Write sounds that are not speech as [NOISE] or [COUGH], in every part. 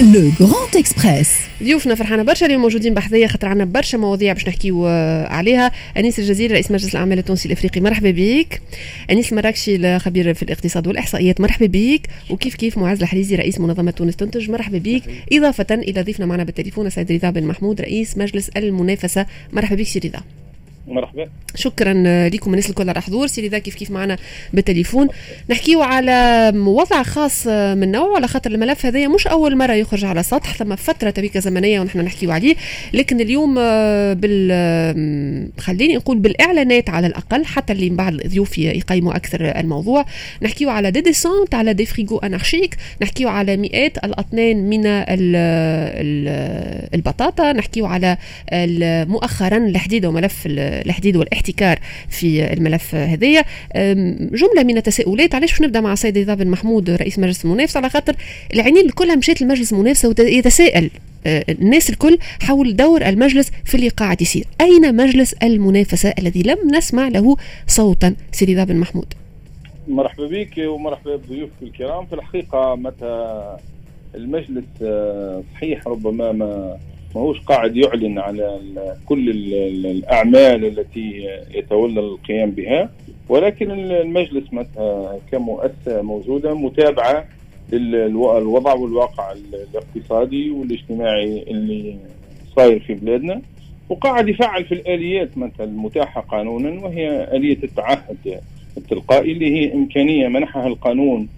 Le Grand Express ضيوفنا فرحانة برشا اليوم موجودين بحذايا خاطر عندنا برشا مواضيع باش نحكيو آه، عليها. أنيس الجزيري رئيس مجلس الاعمال التونسي الإفريقي مرحبا بك. أنيس المراكشي الخبير في الاقتصاد والإحصائيات مرحبا بك. وكيف كيف معز الحريزي رئيس منظمة تونس تنتج مرحبا بك. إضافة إلى ضيفنا معنا بالتليفون السيد رضا بن محمود رئيس مجلس المنافسة. مرحبا بك سي رضا. مرحبا. شكرا لكم الناس الكل على حضور سي رضا كيف كيف معنا بالتليفون. نحكيو على وضع خاص من نوع على خاطر الملف هذايا مش أول مرة يخرج على السطح ثم فترة تبيكه زمنية ونحن نحكيو عليه. لكن اليوم بال خليني نقول بالإعلانات على الأقل حتى اللي من بعد الضيوف يقيموا أكثر الموضوع. نحكيو على des descentes على des frigos anarchiques نحكيو على مئات الأطنان من البطاطا. نحكيو على مؤخرا الحديد وملف الحديد والاحتكار في الملف هذايا جملة من التساؤلات علاش نبدأ مع السيد رضا بن محمود رئيس مجلس المنافسة؟ على خاطر العينين كلها مشات لمجلس المنافسة ويتساءل أه، الناس الكل حول دور المجلس في اللي قاعد يصير. أين مجلس المنافسة الذي لم نسمع له صوتا؟ سيدي رضا بن محمود. مرحبا بك ومرحبا بضيوفك الكرام. في الحقيقة متى المجلس أه، صحيح ربما ما ماهوش قاعد يعلن على كل الأعمال التي يتولى القيام بها ولكن المجلس كمؤسسة موجودة متابعة للوضع والواقع الاقتصادي والاجتماعي اللي صاير في بلادنا وقاعد يفعل في الآليات مثلا المتاحة قانونا وهي آلية التعهد التلقائي اللي هي إمكانية منحها القانون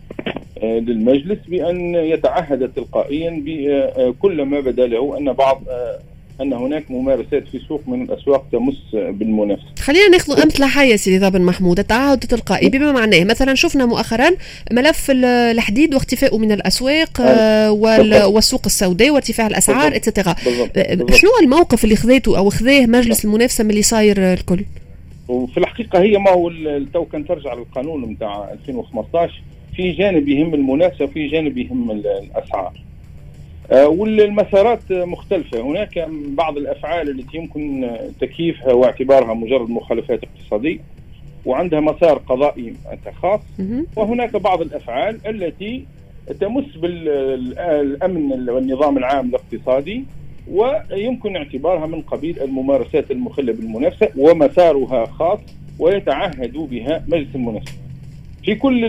للمجلس بأن يتعهد تلقائيا بكل ما بدا له أن بعض آه، أن هناك ممارسات في سوق من الأسواق تمس بالمنافسة. خلينا ناخذ امثله حيه سيدي بن محمود، التعهد التلقائي بما معناه؟ مثلا شفنا مؤخرا ملف الحديد واختفائه من الأسواق آه، والسوق السوداء وارتفاع الأسعار اتسترا. شنو الموقف اللي خذيته أو خذاه مجلس المنافسة من اللي صاير الكل؟ وفي الحقيقة هي ما هو تو كان ترجع للقانون نتاع 2015 في جانب يهم المنافسه وفي جانب يهم الأسعار. آه، والمسارات مختلفة. هناك بعض الأفعال التي يمكن تكييفها واعتبارها مجرد مخالفات اقتصادية وعندها مسار قضائي خاص. وهناك بعض الأفعال التي تمس بالأمن والنظام العام الاقتصادي ويمكن اعتبارها من قبيل الممارسات المخلة بالمنافسة ومسارها خاص ويتعهد بها مجلس المنافسة. في كل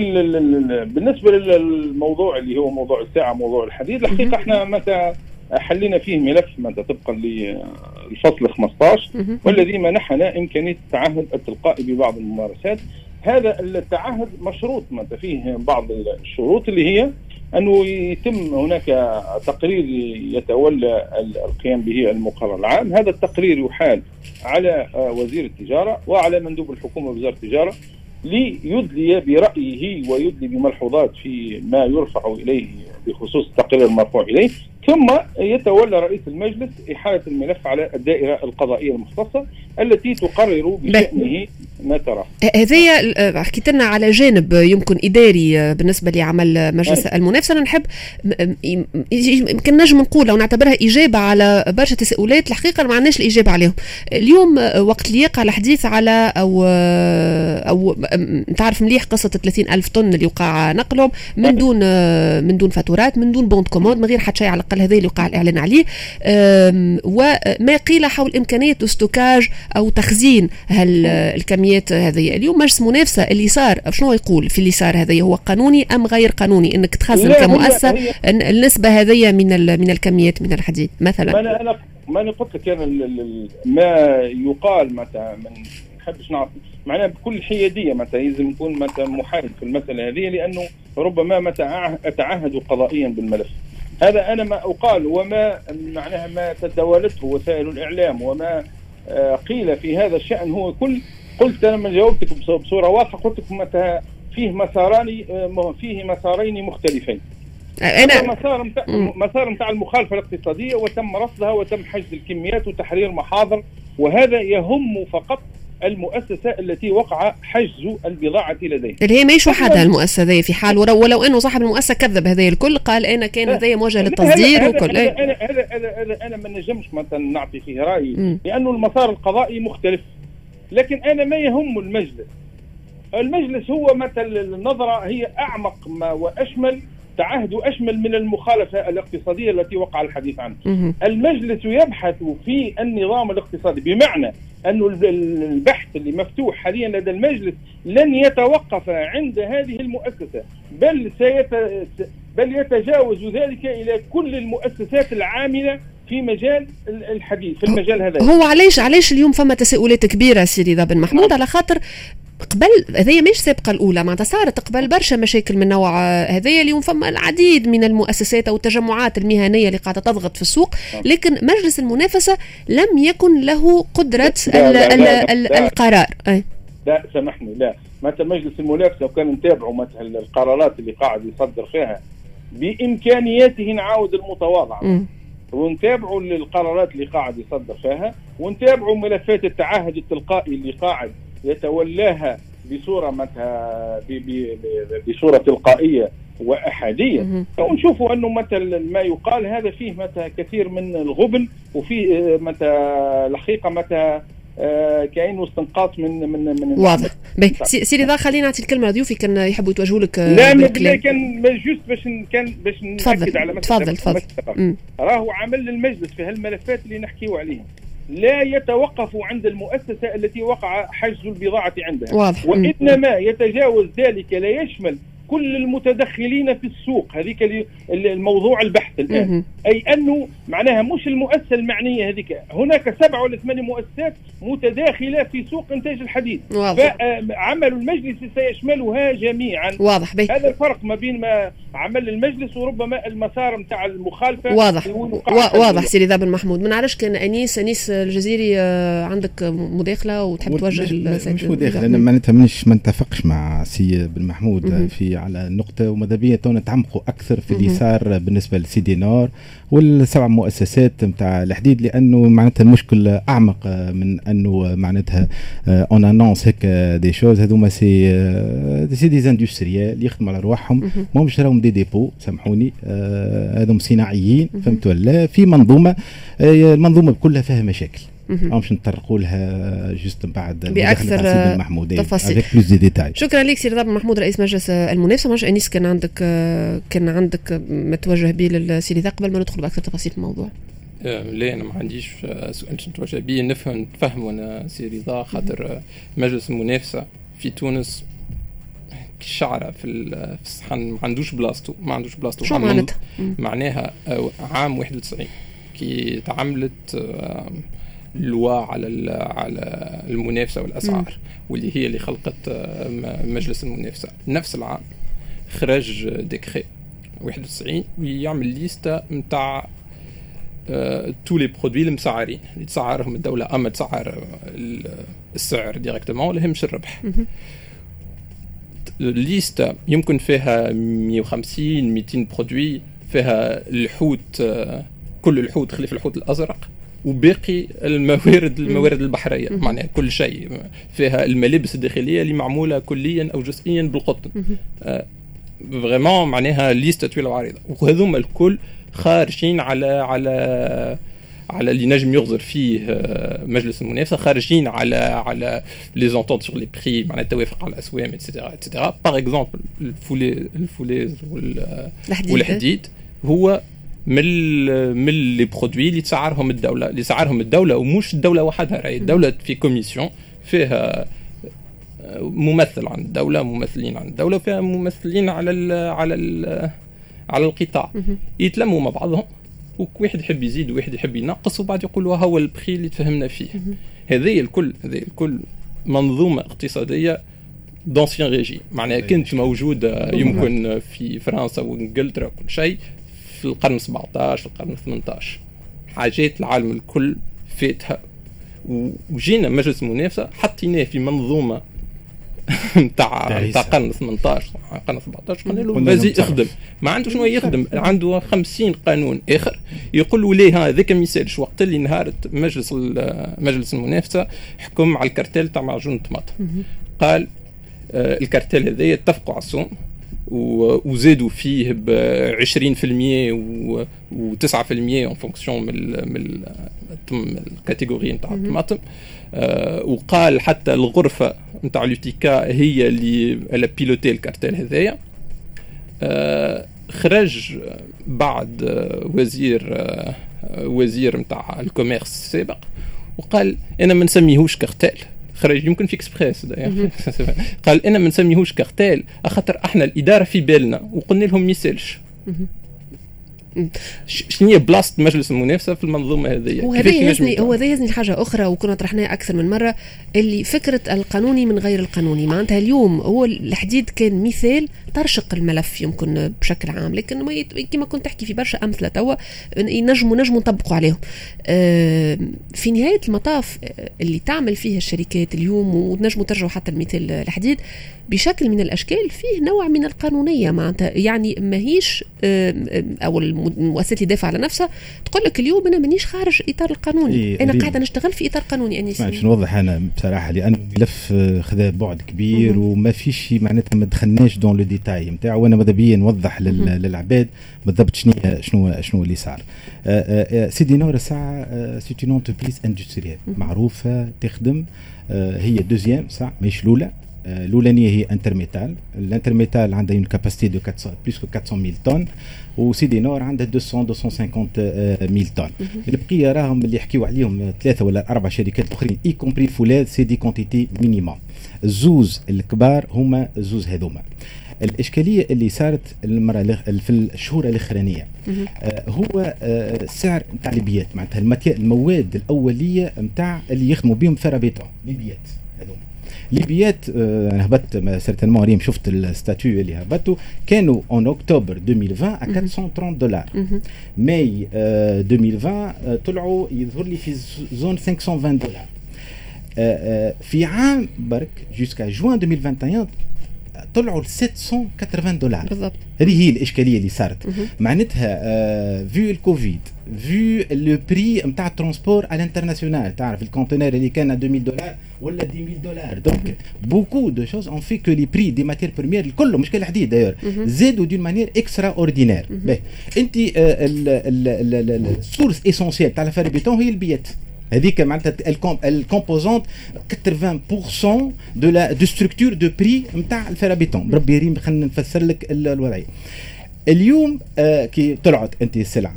بالنسبة للموضوع اللي هو موضوع الساعة موضوع الحديد الحقيقة إحنا متى حلينا فيه ملف متى طبقا للفصل 15 والذي منحنا إمكانية التعهد التلقائي ببعض الممارسات. هذا التعهد مشروط متى فيه بعض الشروط اللي هي أنه يتم هناك تقرير يتولى القيام به المقرر العام، هذا التقرير يحال على وزير التجارة وعلى مندوب الحكومة وزاره التجارة. ليدلي برأيه ويدلي بملحوظات في ما يرفع إليه بخصوص التقرير المرفوع إليه. ثم يتولى رئيس المجلس إحالة الملف على الدائرة القضائية المختصة التي تقرر بشأنه ما ترى. هذه حكيت لنا على جانب يمكن إداري بالنسبة لعمل مجلس أي. المنافسة أنا نحب يمكن نجم نقول لو نعتبرها إجابة على برشا تساؤلات. الحقيقة ما عندناش الإجابة عليهم. اليوم وقت اللي يقع الحديث على أو أو تعرف مليح قصة 30 ألف طن اللي وقع نقلهم من دون من دون فاتورات من دون bon de commande من غير حتى شيء على الأقل هذا اللي وقع الإعلان عليه. وما قيل حول إمكانية stockage أو تخزين هالكميات هذه. اليوم مجلس منافسة اللي صار شنو يقول في اللي صار هذا هو قانوني أم غير قانوني؟ أنك تخزن كمؤسسة النسبة هذه من من الكميات من الحديد مثلا. أنا أنا ما أنا قلت لك أنا ما يقال متى من نحبش نعطي معناها بكل حيادية متى لازم نكون متى محايد في المسألة هذه لأنه ربما متى أتعهد قضائيا بالملف. هذا أنا ما أقال وما معناها ما تداولته وسائل الإعلام وما آه، قيل في هذا الشأن هو كل قلت أنا من جاوبتك بصورة واضحة قلت لك متى فيه مساران آه، فيه مسارين مختلفين. أنا مسار متاع مسار نتاع المخالفة الاقتصادية وتم رصدها وتم حجز الكميات وتحرير محاضر وهذا يهم فقط المؤسسة التي وقع حجز البضاعة لديه اللي هي ماهيش وحدها المؤسسة في حال ولو, ولو أنه صاحب المؤسسة كذب هذا الكل قال أنا كان هذا موجه للتصدير وكل. هذا أنا هذا هذا أنا ما نجمش مثلا نعطي فيه رأيي لأنه المسار القضائي مختلف. لكن أنا ما يهم المجلس المجلس هو مثل النظرة هي أعمق ما وأشمل تعهد أشمل من المخالفة الاقتصادية التي وقع الحديث عنها. المجلس يبحث في النظام الاقتصادي بمعنى أن البحث اللي مفتوح حاليا لدى المجلس لن يتوقف عند هذه المؤسسة بل سيت بل يتجاوز ذلك إلى كل المؤسسات العاملة في مجال الحديث في المجال هذا. هو علاش علاش اليوم فما تساؤلات كبيرة سيدي بن محمود؟ على خاطر قبل هذه مش سابقة الأولى معناتها صارت قبل برشا مشاكل من نوع هذايا اليوم فما العديد من المؤسسات أو التجمعات المهنية اللي قاعدة تضغط في السوق لكن مجلس المنافسة لم يكن له قدرة لا لا لا لا القرار. لا سامحني لا. مثلا مجلس المنافسة وكان نتابعوا مثلا القرارات اللي قاعد يصدر فيها بإمكانياته نعاود المتواضعة. ونتابعوا القرارات اللي قاعد يصدر فيها ونتابعوا ملفات التعهد التلقائي اللي قاعد يتولاها بصورة متى بصورة تلقائية وأحادية. ونشوفوا أنه مثلا ما يقال هذا فيه متى كثير من الغبن وفيه متى الحقيقة متى آه كأنه استنقاط من من من واضح. سيدي رضا خلينا نعطي الكلمة لضيوفي كان يحبوا يتوجهوا لك لا بالكلام. كان جوست باش كان باش نأكد على تفضل تفضل. راهو عمل المجلس في هالملفات اللي نحكيو عليها لا يتوقف عند المؤسسة التي وقع حجز البضاعة عندها. واضح. وإنما يتجاوز ذلك لا يشمل كل المتدخلين في السوق. هذيك الموضوع البحث الآن. أي أنه معناها مش المؤسسة المعنية هذيك. هناك سبع ولا ثمان مؤسسات متداخلة في سوق إنتاج الحديد. واضح. فعمل المجلس سيشملها جميعا. واضح. باهي. هذا الفرق ما بين ما عمل المجلس وربما المسار نتاع المخالفة واضح. واضح سي رضا بن محمود. ما نعرفش كان أنيس أنيس الجزيري آه، عندك مداخلة وتحب توجه مش مداخلة أنا ما نتفقش مع سي بن محمود في على النقطة وماذا بيا تو نتعمقوا أكثر في اللي صار بالنسبة ل Sidenor. والسبع مؤسسات نتاع الحديد لأنه معناتها المشكل أعمق من أنه معناتها on annonce que des choses هذوما c'est c'est des industriels يخدموا على رواحهم. ماهمش راهم دي ديبو سامحوني. هذوم صناعيين فهمت ولا؟ في منظومة المنظومة كلها فيها مشاكل. باش نطرقوا لها juste بعد بأكثر تفاصيل. شكرا لك سي رضا محمود رئيس مجلس المنافسه مش أنيس كان عندك كان عندك ما توجه به للسي رضا قبل ما ندخل بأكثر تفاصيل في الموضوع. آه، لا أنا ما عنديش سؤال نتوجه به نفهم نتفهم أنا سي رضا خاطر مجلس المنافسه في تونس شعره في الصحن. ما عندوش بلاصتو ما عندوش بلاصتو. شو معناتها؟ معناها آه، عام 91 كي تعملت loi على على المنافسة والأسعار واللي هي اللي خلقت آه، مجلس المنافسة. نفس العام خرج décret 91 ويعمل ليستا نتاع tous les produits المسعرين. اللي تسعرهم الدولة أما تسعر السعر directement ولا يهمش الربح. الليستا يمكن فيها 150 200 produits فيها الحوت آه، كل الحوت خلاف الحوت الأزرق. وباقي الموارد الموارد البحرية. معناها كل شيء. فيها الملابس الداخلية اللي معمولة كليا أو جزئيا بالقطن. vraiment آه معناها ليستا طويلة وعريضة. وهذوما الكل خارجين على على على اللي نجم يغزر فيه آه، مجلس المنافسة خارجين على على les ententes sur les prix معناها التوافق على الأسوام et cetera et cetera par exemple الفولي الفولاذ والحديد هو من من les produits اللي تسعرهم الدولة اللي تسعرهم الدولة ومش الدولة وحدها. راهي الدولة في commission فيها آه، ممثل عن الدولة ممثلين عن الدولة وفيها ممثلين على ال على ال على القطاع. يتلموا مع بعضهم وواحد يحب يزيد وواحد يحب ينقص وبعد يقولوا هو البخي اللي تفهمنا فيه. هذه الكل هذه الكل منظومة اقتصادية دونسيان ريجي معناها كنت موجوده يمكن في فرنسا وإنجلترا وكل شيء في القرن 17 في القرن 18 حاجات العالم الكل فاتها. وجينا مجلس المنافسة حطيناه في منظومة [LAUGHS] نتاع نتاع قرن 18 قرن 17 قلنا له بازي اخدم ما عنده شنو يخدم. عنده 50 قانون آخر. يقول له ليه هذاك ما يسالش وقت اللي نهارت مجلس مجلس المنافسة حكم على الكارتيل تاع معجون الطماطم قال آه الكارتيل هذايا اتفقوا على الصوم. وزادوا فيه ب 20% و9% en fonction من من ال catégorie نتاع الطماطم. آه، وقال حتى الغرفة نتاع l'UTICA هي اللي اللي piloter الكارتيل هذايا. آه خرج بعد وزير وزير نتاع ال commerce السابق وقال أنا ما نسميهوش كارتيل خرج يمكن في [LAUGHS] اكسبريس قال أنا ما نسميهوش كارتيل خاطر إحنا الإدارة في بالنا. وقلنا لهم ما يسالش. شنو هي بلاصة مجلس المنافسة في المنظومة هذه؟ وهذا يهزني هو هذا يهزني حاجة أخرى وكنا طرحناها أكثر من مرة اللي فكرة القانوني من غير القانوني. معناتها اليوم هو الحديد كان مثال ترشق الملف يمكن بشكل عام لكن ما يت... كما كنت تحكي في برشا أمثلة توا ينجموا نجموا نطبقوا عليهم. آه في نهاية المطاف آه، اللي تعمل فيه الشركات اليوم ونجموا ترجعوا حتى المثال الحديد بشكل من الأشكال فيه نوع من القانونية. معناتها يعني ماهيش أو المؤسسات اللي دافعه على نفسها تقول لك اليوم أنا مانيش خارج إطار القانوني. إيه أنا قاعدة نشتغل في إطار قانوني اني باش نوضح أنا بصراحة لأن الملف خذا بعد كبير وما فيش معناتها ما دخلناش dans le détail نتاعو وأنا ماذا بيا نوضح للعباد بالضبط شنو شنو شنو اللي صار. Sidenor الساعة c'est une entreprise industrielle معروفة تخدم هي deuxième ساعة ماهيش الأولى. الأولانية هي Intermetal ال Intermetal عندها une capacité de 400 plus 400 mille طن وسيدي نور عندها 200 250 mille طن البقية راهم اللي يحكيو عليهم ثلاثة ولا أربع شركات أخرين y compris فولاذ c'est des quantités minimum الزوز الكبار هما الزوز هذوما. الإشكالية اللي صارت المرة في الشهور الأخرانية آه هو آه سعر نتاع ال billettes معناتها المواد الأولية نتاع اللي يخدموا بهم فرابيتون ليبيات ليبيات أنا هبطت certainement ريم شفت ال statut اللي هبطوا كانوا en octobre 2020 à 430 دولار ماي 2020 طلعوا يظهر لي في zone 520 دولار في عام برك jusqu'à جوان 2021 طلعوا ل 780 دولار. بالضبط. هذه هي الإشكالية اللي صارت. معناتها آه vu ال Covid vu le prix نتاع ال transport على ال international. تعرف ال conteneur اللي كان 2000 دولار ولا 10000 دولار donc beaucoup de choses ont fait que les prix des matières premières الكل مش الحديد d'ailleurs زادوا d'une manière extraordinaire انت ال source essentielle تاع ال fer à béton هي ال billettes. هذيك معناتها ال composante 80% de la de structure de prix نتاع ال fer à béton بربي ريم خلينا نفسر لك الوضعية. اليوم آه كي طلعت أنت السلعة.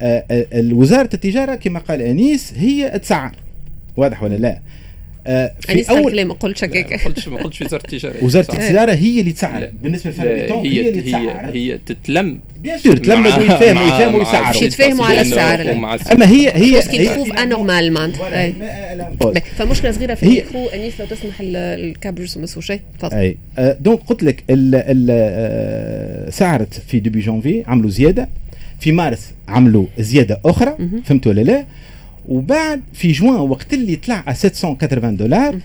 آه آه وزارة التجارة كما قال أنيس هي تسعر. واضح ولا لا؟ في اول ما قلتش هكاك ما قلتش ما قلتش وزارة التجارة. وزارة التجارة هي اللي تسعر بالنسبة للفرابيتون هي, هي اللي تسعر هي تتلم. بيان سور تلمدوا يفهموا يفهموا يسعروا يتفاهموا على السعر أما هي هي هي تروف انورمال معناتها فمشكلة صغيرة في الميكرو أنيس لو تسمح الكابرز ما شيء تفضل. أي. دونك قلت لك سعرت في ديبي جانفي عملوا زيادة. في مارس عملوا زيادة أخرى. فهمت ولا لا؟ وبعد في جوان وقت اللي طلع على 780 دولار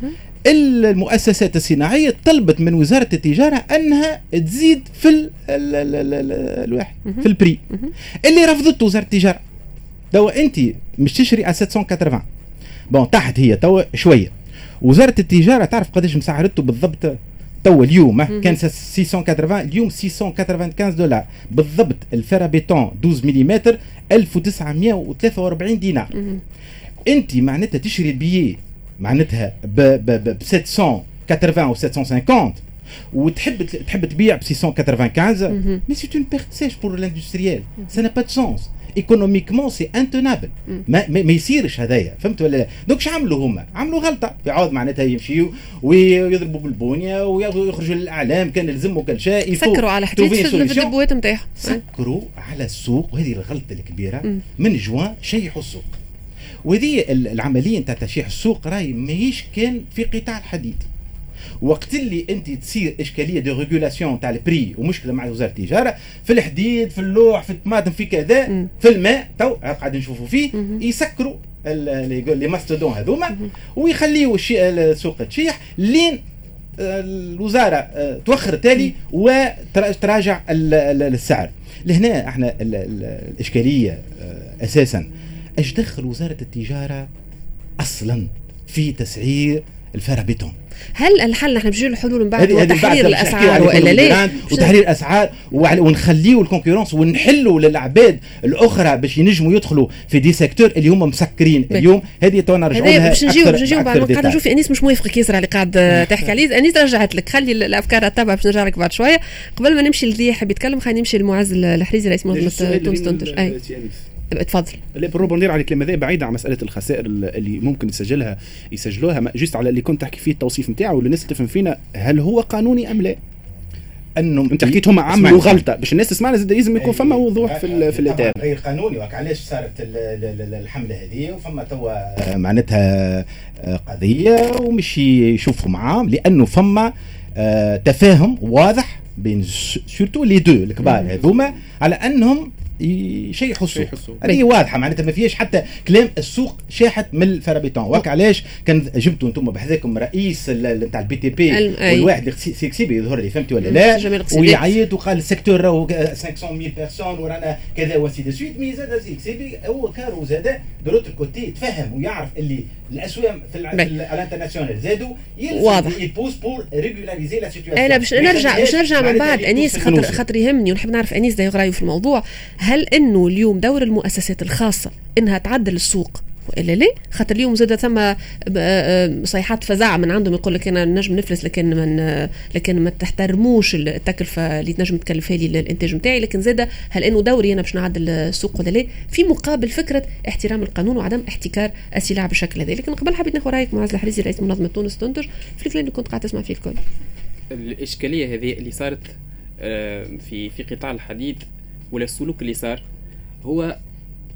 المؤسسات الصناعية طلبت من وزارة التجارة أنها تزيد في ال ال ال ال ال الواحد في البري. اللي رفضته وزارة التجارة. توا أنت مش تشري على 780 بون تحت هي توا شوية. وزارة التجارة تعرف قداش مسعرته بالضبط؟ توا اليوم كان 680 اليوم 695 دولار. بالضبط ال fer à béton 12 ملم 1943 دينار. انت معناتها تشري البيي معناتها ب 780 و 750 وتحب تحب تبيع ب 695 mais c'est une perte sèche pour l'industriel ça n'a pas de sens économiquement c'est intenable. ما, ما, ما يصيرش هذايا. فهمت ولا لا؟ donc عملوا هما. عملوا غلطة. يعاود معناتها يمشيو ويضربوا بالبونية ويخرجوا للإعلام. كان يلزموا كل شيء سكروا على حديد في الدبوات نتاعهم سكروا على السوق. وهذه الغلطة الكبيرة. من جوان شيحوا السوق. وهذه العملية نتاع تشيح السوق راهي ماهيش كان في قطاع الحديد. وقت اللي انت تصير إشكالية de régulation تاع ال prix ومشكلة مع وزارة التجارة في الحديد في اللوح في الطماطم في كذا في الماء تو قاعد نشوفوا فيه يسكروا les mastodontes هذوما ويخليوا السوق تشيح لين الوزارة توخر تالي وتراجع السعر. لهنا إحنا الإشكالية أساسا. إيش دخل وزارة التجارة أصلا في تسعير ال fer à béton هل الحل نحن بنجي الحلول من بعد هو تحرير الأسعار؟ وإلا لا وتحرير الأسعار ونخليو ال concurrence ونحلوا للعباد الأخرى باش ينجموا يدخلوا في des secteurs اللي هم مسكرين اليوم. هذه تو نرجعوا لها باش نجيو باش نجيو بعد قاعد نشوف أنيس مش موافقك ياسر على قاعد تحكي عليه. أنيس رجعت لك. خلي الأفكار تبع باش نرجع لك بعد شوية. قبل ما نمشي اللي يحب يتكلم خلينا نمشي لمعز الحريزي رئيس منظمه تونس تنتج تفضل. لا pour répondre على الكلام هذا بعيد عن مسألة الخسائر اللي ممكن يسجلها يسجلوها juste على اللي كنت تحكي فيه التوصيف نتاعو والناس تفهم فينا هل هو قانوني أم لا؟ أنه أنت حكيت هم عملوا غلطه باش الناس تسمعنا زاد لازم يكون فما وضوح في, في الإطار. غير قانوني. علاش صارت الحملة هذه؟ وفما توا معناتها قضية ومش يشوفوا معاه لأنه فما تفاهم واضح بين سورتو لي دو الكبار هذوما على أنهم يشيحوا السوق هذه واضحة معناتها ما فيهاش حتى كلام السوق شاحت من الفرابيتون. وك علاش كان جبتوا أنتم بحذاكم رئيس نتاع البي تي بي والواحد سيكسيبي يظهر لي فهمتي ولا لا؟ ويعيط وقال السيكتور راهو 500 بيرسون ورانا كذا وسي دو سويت مي زاد سيكسيبي هو كارو زاد دروت كوتي تفهم ويعرف اللي الاسواق في ال international زادوا واضح. يبوس pour régulariser la situation لا باش نرجع باش نرجع من بعد. أنيس خاطر خاطر يهمني ونحب نعرف أنيس ده رأيه في الموضوع. هل إنه اليوم دور المؤسسات الخاصة إنها تعدل السوق؟ والا لا خاطر اليوم زاد ثم آه، آه، صيحات فزاعة من عندهم يقول لك أنا نجم نفلس لكن من لكن ما تحترموش التكلفة اللي تنجم تكلفها لي الإنتاج نتاعي لكن زاد هل إنه دوري أنا باش نعدل السوق ولا لا في مقابل فكرة احترام القانون وعدم احتكار السلع بالشكل هذا. لكن قبل حبيت ناخذ رأيك معز الحريزي رئيس منظمة تونس تنتج. في الكلام اللي كنت قاعد تسمع فيه الكل. الإشكالية هذه اللي صارت آه، في في قطاع الحديد ولا السلوك اللي صار هو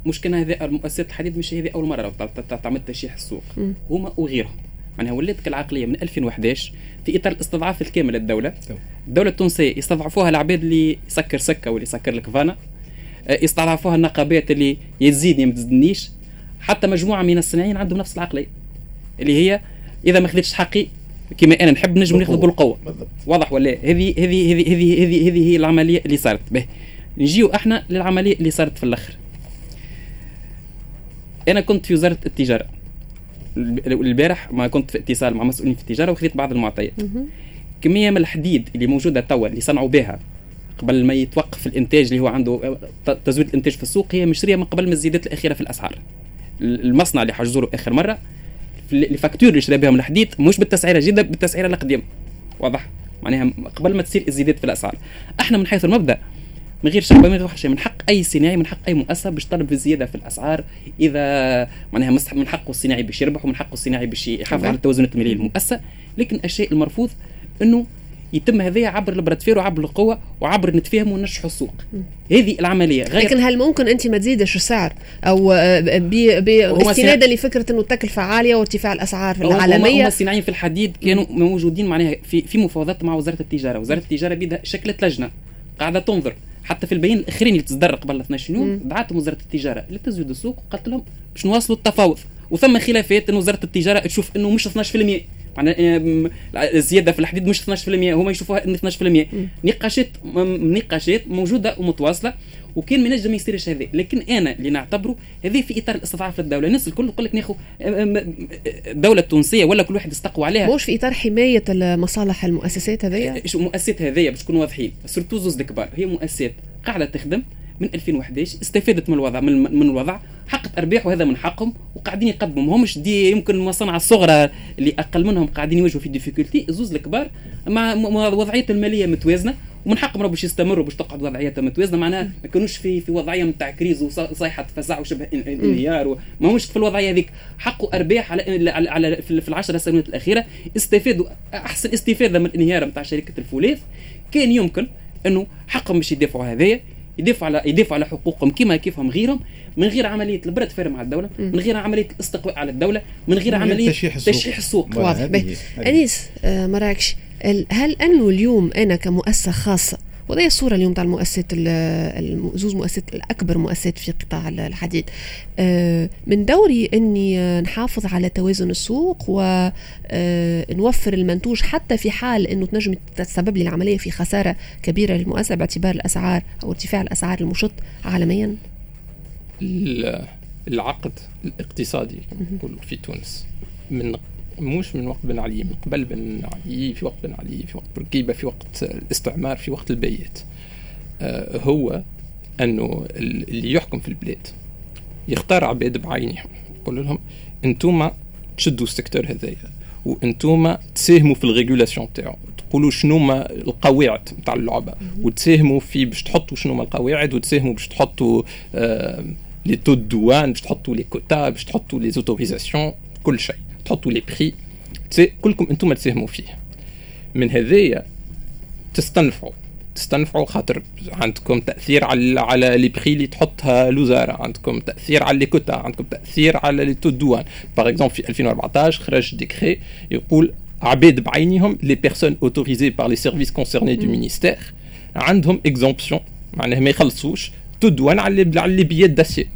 مش كان هذا مؤسسات الحديد مش هذه أول مرة تعمل تشيح السوق. هما وغيرهم. معناها ولات كالعقلية من 2011 في إطار الاستضعاف الكامل للدولة. الدولة التونسية يستضعفوها العباد اللي يسكر سكة واللي يسكر لك فانا. آه، يستضعفوها النقابات اللي يزيدني ما تزيدنيش حتى مجموعة من الصناعيين عندهم نفس العقلية. اللي هي إذا ما خذيتش حقي كما أنا نحب نجم ناخذ بالقوة. واضح ولا هذه هذه هذه هذه هذه هي العملية اللي صارت. به. نجيو أحنا للعملية اللي صارت في الأخر. أنا كنت في وزارة التجارة. البارح ما كنت في اتصال مع مسؤولين في التجارة وخذيت بعض المعطيات. كمية من الحديد اللي موجودة توا اللي صنعوا بها قبل ما يتوقف الإنتاج اللي هو عنده تزويد الإنتاج في السوق هي مشرية من قبل ما الزيادات الأخيرة في الأسعار. المصنع اللي حجزوا آخر مرة الفاكتور اللي شرى بهم الحديد مش بالتسعيرة الجديده بالتسعيرة القديمة. واضح؟ معناها قبل ما تصير الزيادات في الأسعار. إحنا من حيث المبدأ من غير شك من غير شيء من حق أي صناعي من حق أي مؤسسة باش طلب الزياده في الأسعار. إذا معناها من حقه الصناعي باش يربح ومن حقه الصناعي باش يحافظ على التوازنات الماليه للمؤسسة. لكن الشيء المرفوض إنه يتم هذا عبر البراتفير وعبر القوة وعبر نتفاهم ونشحوا السوق. هذه العملية. غير لكن هل ممكن أنت ما تزيدش السعر؟ أو باستنادا لفكرة أنه التكلفة عالية وارتفاع الأسعار في العالمية؟ هم الصناعيين في الحديد كانوا موجودين معناها في في مفاوضات مع وزارة التجارة. وزارة التجارة بيدها شكلت لجنة قاعدة تنظر. حتى في البيان الأخرين اللي تصدر قبل 12 يوم دعاتهم وزارة التجارة لتزويد السوق وقالت لهم باش نواصلوا التفاوض. وثم خلافات ان وزارة التجارة تشوف إنه مش 12% معناها الزيادة في الحديد مش 12% هما يشوفوها إن 12% نقاشات نقاشات موجودة ومتواصلة وكان ما نجم يصيرش هذا. لكن أنا اللي نعتبره هذا في إطار الاستضعاف للدوله الناس الكل تقول لك ناخذ الدولة التونسية ولا كل واحد يستقوى عليها. مش في إطار حماية المصالح المؤسسات هذيا؟ المؤسسات هذيا باش نكونوا واضحين؟ سورتو زوز الكبار هي مؤسسات قاعدة تخدم من 2011 استفادت من الوضع من, من الوضع. حققت ارباح وهذا من حقهم وقاعدين يقدموا. ما همش دي يمكن المصانع الصغرى اللي أقل منهم قاعدين يواجهوا في difficulté الزوز الكبار. مع وضعيه المالية متوازنة ومن حقهم باش يستمروا باش تقعد وضعيتها متوازنة. معناها ما كانوش في في وضعية نتاع crise وصيحه فزع وشبه إنهيار ما همش في الوضعية هذيك. حقوا ارباح على على في العشر سنوات الأخيرة استفادوا أحسن استفادة من الإنهيار نتاع شركة الفولاذ. كان يمكن إنه حقهم باش يدافعوا هذايا. يدافعوا على يدافعوا على حقوقهم كما كيفهم غيرهم من غير عملية البرد فير مع الدولة من غير عملية الاستقواء على الدولة من غير عملية تشيح السوق, تشيح السوق. واضح. أنيس آه مراكش هل انه اليوم أنا كمؤسسة خاصة وهي الصورة اليوم تاع المؤسسات زوز مؤسسات الأكبر مؤسسات في قطاع الحديد. آه، من دوري أني نحافظ على توازن السوق ونوفر آه، المنتوج حتى في حال أنه تنجم تسبب لي العملية في خسارة كبيرة للمؤسسة باعتبار الأسعار أو ارتفاع الأسعار المشط عالميا. العقد الاقتصادي في تونس من مش من وقت بن علي من قبل بن علي في وقت بن علي في وقت بورقيبه في وقت الاستعمار في وقت البيت. آه، هو أنه اللي يحكم في البلاد يختار عباد بعينهم يقول لهم أنتم تشدوا ال secteur هذايا وأنتم تساهموا في ال régulation تاعو. تقولوا شنو ما القواعد نتاع اللعبة وتساهموا في باش تحطوا شنو ما القواعد وتساهموا باش تحطوا آه les taux douane باش تحطوا les quotas باش تحطوا les autorisations كل شيء. تحطوا les prix كلكم أنتم تساهموا فيه. من هذايا تستنفعوا. تستنفعوا خاطر عندكم تأثير على على les prix اللي تحطها الوزارة. عندكم تأثير على les quotas عندكم تأثير على les taux douane par exemple في 2014 خرج décret يقول عباد بعينهم les personnes autorisées par les services concernés du ministère عندهم exemption معناها ما يخلصوش. taux douane على على les billettes d'acier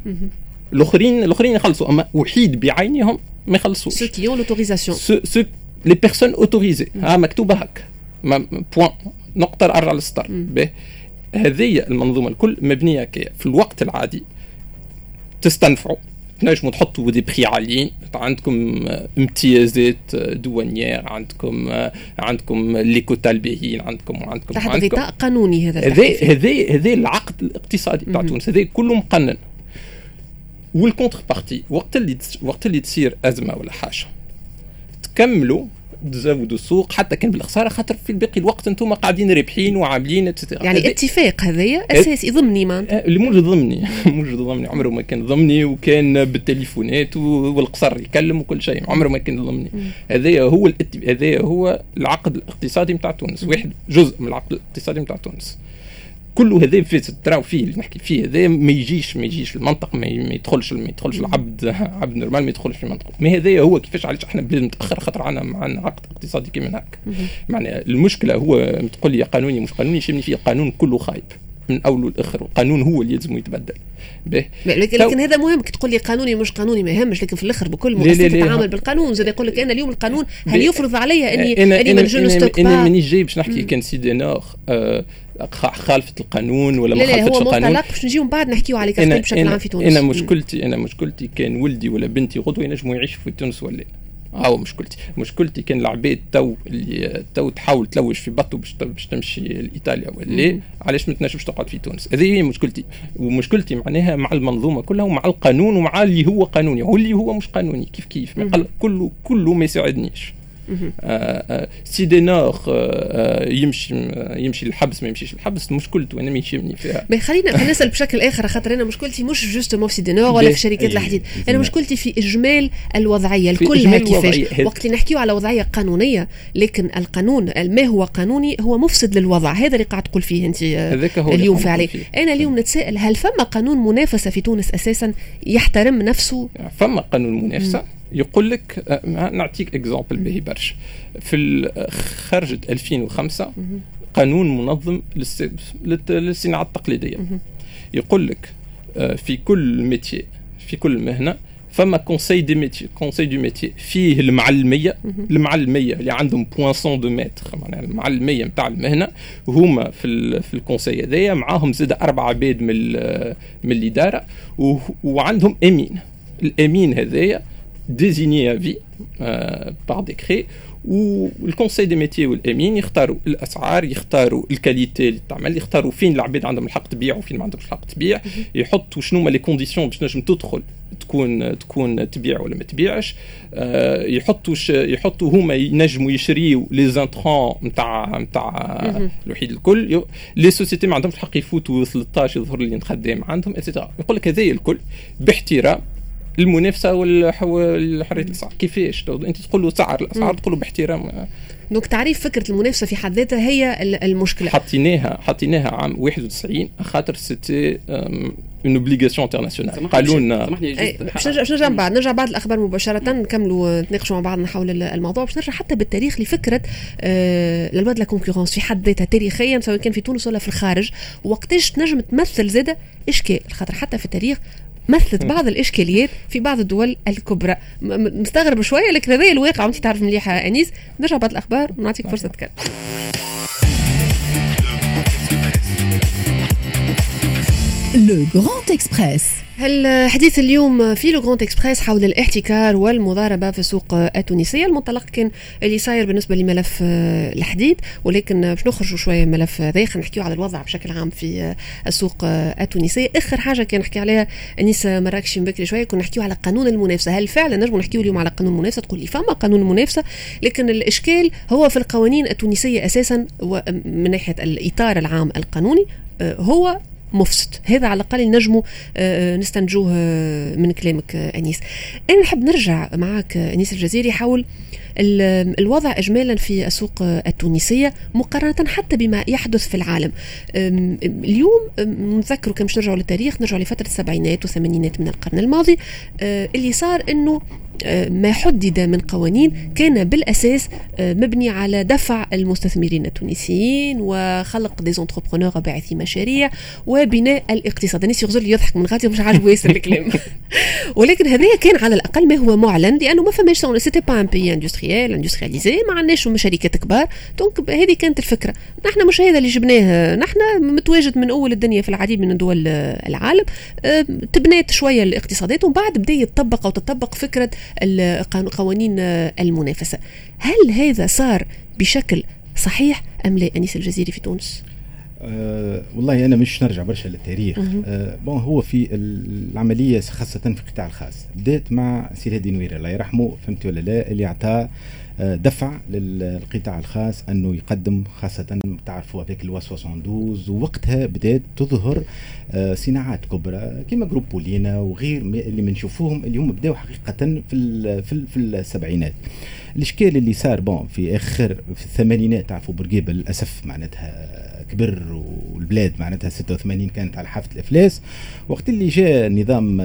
الاخرين الأخرين يخلصوا. أما وحيد بعينهم ما يخلصوش ceux qui ont l'autorisation ceux les personnes autorisées ها مكتوبه هكا point نقطه ارجع للسطر هذه المنظومه الكل مبنيه كي في الوقت العادي تستنفعوا تنجموا تحطوا des prix عاليين عندكم امتيازات douanières عندكم عندكم les quotas الباهيين عندكم وعندكم تحت غطاء قانوني هذا هذا هذا العقد الاقتصادي بتاع تونس هذا كله مقنن وال contrepartie وقت اللي وقت اللي تصير أزمة ولا حاجة. تكملوا تزودوا السوق حتى كان بالخسارة خاطر في الباقي الوقت أنتم قاعدين رابحين وعاملين et cetera يعني اتفاق هذايا اساسي ضمني معناتها. اللي موجود ضمني. [LAUGHS] موجود ضمني. عمره ما كان ضمني وكان بالتليفونات والقصر يكلم وكل شيء. عمره ما كان ضمني. هذايا هو هذايا هو العقد الاقتصادي نتاع تونس. واحد جزء من العقد الاقتصادي نتاع تونس. كله هذا في trou فيه اللي نحكي فيه هذا ما يجيش ما يجيش المنطق ما يدخلش ما يدخلش العبد عبد normal ما يدخلش في المنطق. ما هذا هو كيفاش علاش إحنا بلاد متاخر خاطر عندنا عندنا عقد اقتصادي كيما هكا. معناها المشكلة هو تقول لي قانوني مش قانوني يشمني فيه القانون كله خايب من اوله لاخره القانون هو اللي يلزم يتبدل. به. لكن, لكن هذا مهم كي تقول لي قانوني مش قانوني ما يهمش لكن في الآخر بكل مؤسسه تتعامل بالقانون. زي يقول لك أنا اليوم القانون هل يفرض علي اني أنا أني ما أنا مانيش جاي باش نحكي كان سيدي نور آه خالفت القانون ولا ما خالفتش القانون لا لا هو باش نجيو من بعد نحكيو على كارتين بشكل عام في تونس. أنا مشكلتي أنا مشكلتي كان ولدي ولا بنتي غدوة ينجموا يعيشوا في تونس ولا هاو مشكلتي. مشكلتي كان العباد تو اللي تو تحاول تلوج في بطو باش باش تمشي لإيطاليا ولا علاش ما تنجمش تقعد في تونس؟ هذه هي مشكلتي. ومشكلتي معناها مع المنظومة كلها ومع القانون ومع اللي هو قانوني. واللي هو مش قانوني. كيف كيف؟ كله كله ما يساعدنيش. سيدي نور يمشي يمشي للحبس ما يمشيش للحبس مشكلته أنا ما يشمني فيها. [LAUGHS] خلينا نسأل بشكل آخر خاطر أنا مشكلتي مش justement في سيدي نور ولا في شركات الحديد. أنا مشكلتي في إجمال الوضعية الكلها كيفاش وقت اللي نحكيو على وضعية قانونية لكن القانون ما هو قانوني هو مفسد للوضع. هذا اللي قاعد تقول فيه أنت اليوم في عليه أنا اليوم نتساءل هل فما قانون منافسة في تونس أساسا يحترم نفسه؟ فما قانون منافسة. يقول لك آه، نعطيك اكزامبل به برشا. في خرجت 2005 قانون منظم للصناعة التقليدية. يقول لك آه، في كل métier في كل مهنة فما conseil des métiers conseil de métier فيه المعلمية. المعلمية اللي عندهم poinçon de maître معناها المعلمية نتاع المهنة هما في في ال conseil هذايا معاهم زاد أربع عباد من من الإدارة وعندهم أمين. الأمين هذايا désigné à vie euh, par décret وال conseil des métiers والامين يختاروا الأسعار يختاروا ال qualité اللي تعمل يختاروا فين العباد عندهم الحق تبيع وفين ما عندهمش الحق تبيع. يحطوا شنو هما les conditions باش نجم تدخل تكون تكون تبيع ولا ما تبيعش. آه يحطوا يحطوا هما ينجموا يشريوا les intrants نتاع نتاع الوحيد الكل. les sociétés ما عندهمش الحق يفوتوا 13 يظهر لي خدام عندهم et cetera يقول لك هذايا الكل باحترام المنافسة والحرية الاسعار كيفاش؟ أنت تقول له سعر الاسعار تقول له باحترام. donc تعريف فكرة المنافسة في حد ذاتها هي المشكلة. حطيناها حطيناها عام 91 خاطر c'était une obligation internationale قالوا لنا باش نرجع من بعد نرجع بعد الأخبار مباشرة نكملوا نتناقشوا مع بعضنا حول الموضوع. باش نرجع حتى بالتاريخ لفكرة آه la concurrence في حد ذاتها تاريخيا سواء كان في تونس ولا في الخارج. وقتاش تنجم تمثل زادة إشكال خاطر حتى في التاريخ مثلت بعض الإشكاليات في بعض الدول الكبرى. مستغرب شوية لكن هذا الواقع وانت تعرف مليح أنيس. نرجع بعض الأخبار ونعطيك فرصة تتكلم Le Grand Express. الحديث اليوم في Le Grand Express حول الاحتكار والمضاربة في السوق التونسية المنطلق كان اللي صاير بالنسبة لملف الحديد. ولكن باش نخرجوا شوية من الملف هذا خلينا نحكيو على الوضع بشكل عام في السوق التونسيه آخر حاجة كان نحكي عليها أنيس مراكشي بكري شوية كنا نحكيو على قانون المنافسة. هل فعلا نجم نحكيو اليوم على قانون المنافسة؟ تقول لي فما قانون المنافسة لكن الإشكال هو في القوانين التونسية أساسا من ناحية الإطار العام القانوني هو مفسد. هذا على الأقل نجموا آه، نستنتجوه آه، من كلامك آه، أنيس. أنا نحب نرجع معك أنيس الجزيري حول الوضع اجمالا في السوق التونسية مقارنة حتى بما يحدث في العالم. اليوم نذكروا كم نرجعوا للتاريخ نرجعوا لفترة السبعينات والثمانينات من القرن الماضي. اللي صار إنه ما حدد من قوانين كان بالأساس آه، مبني على دفع المستثمرين التونسيين وخلق des entrepreneurs باعثي مشاريع وبناء الاقتصاد. الناس يغزل يضحك من غادي مش عاجبه ياسر الكلام [LAUGHS] ولكن هذا كان على الأقل ما هو معلن لأنه ما فماش c'était pas un pays industriel industrialisé ما عندناش شركات كبار. donc هذه كانت الفكرة. نحن مش هذا اللي جبناه. نحن متواجد من أول الدنيا في العديد من دول العالم. آه، تبنات شوية الاقتصادات ومن بعد بدا يتطبق أو تطبق فكرة قوانين المنافسة. هل هذا صار بشكل صحيح أم لا أنيس الجزيري في تونس؟ أه والله أنا مش نرجع برشا للتاريخ. أه bon هو في العملية خاصة في القطاع الخاص. بدأت مع سي هادي نوير الله يرحمه فهمت ولا لا؟ اللي اعطى دفع للقطاع الخاص أنه يقدم خاصة تعرفوا هذاك la loi 72 ووقتها بدات تظهر آه، صناعات كبرى كما groupe بولينا وغير اللي بنشوفوهم اليوم بداوا حقيقة في في, في السبعينات. الإشكال اللي صار bon في آخر في الثمانينات تعرفوا بورقيبه للاسف معناتها كبر والبلاد معناتها 86 كانت على حافة الإفلاس. وقت اللي جاء نظام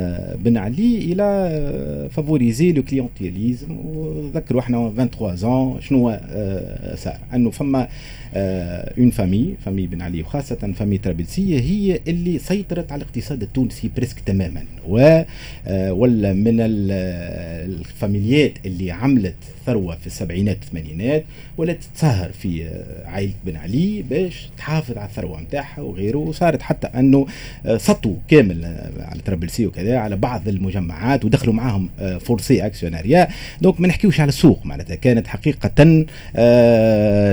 بن علي il a favorisé le clientélisme وذكروا إحنا 23 ans شنو صار. أنه فما une famille famille بن علي وخاصة famille طرابلسيه هي اللي سيطرت على الاقتصاد التونسي presque تماما. و ولا من الفاميليات اللي عملت ثروة في السبعينات والثمانينات ولا تتسهر في عائلة بن علي باش تحافظ على الثروة نتاعها وغيره وصارت حتى أنه سطوا كامل على طرابلسي وكذا على بعض المجمعات ودخلوا معاهم forcé actionnariat. donc ما نحكيوش على السوق معناتها كانت حقيقة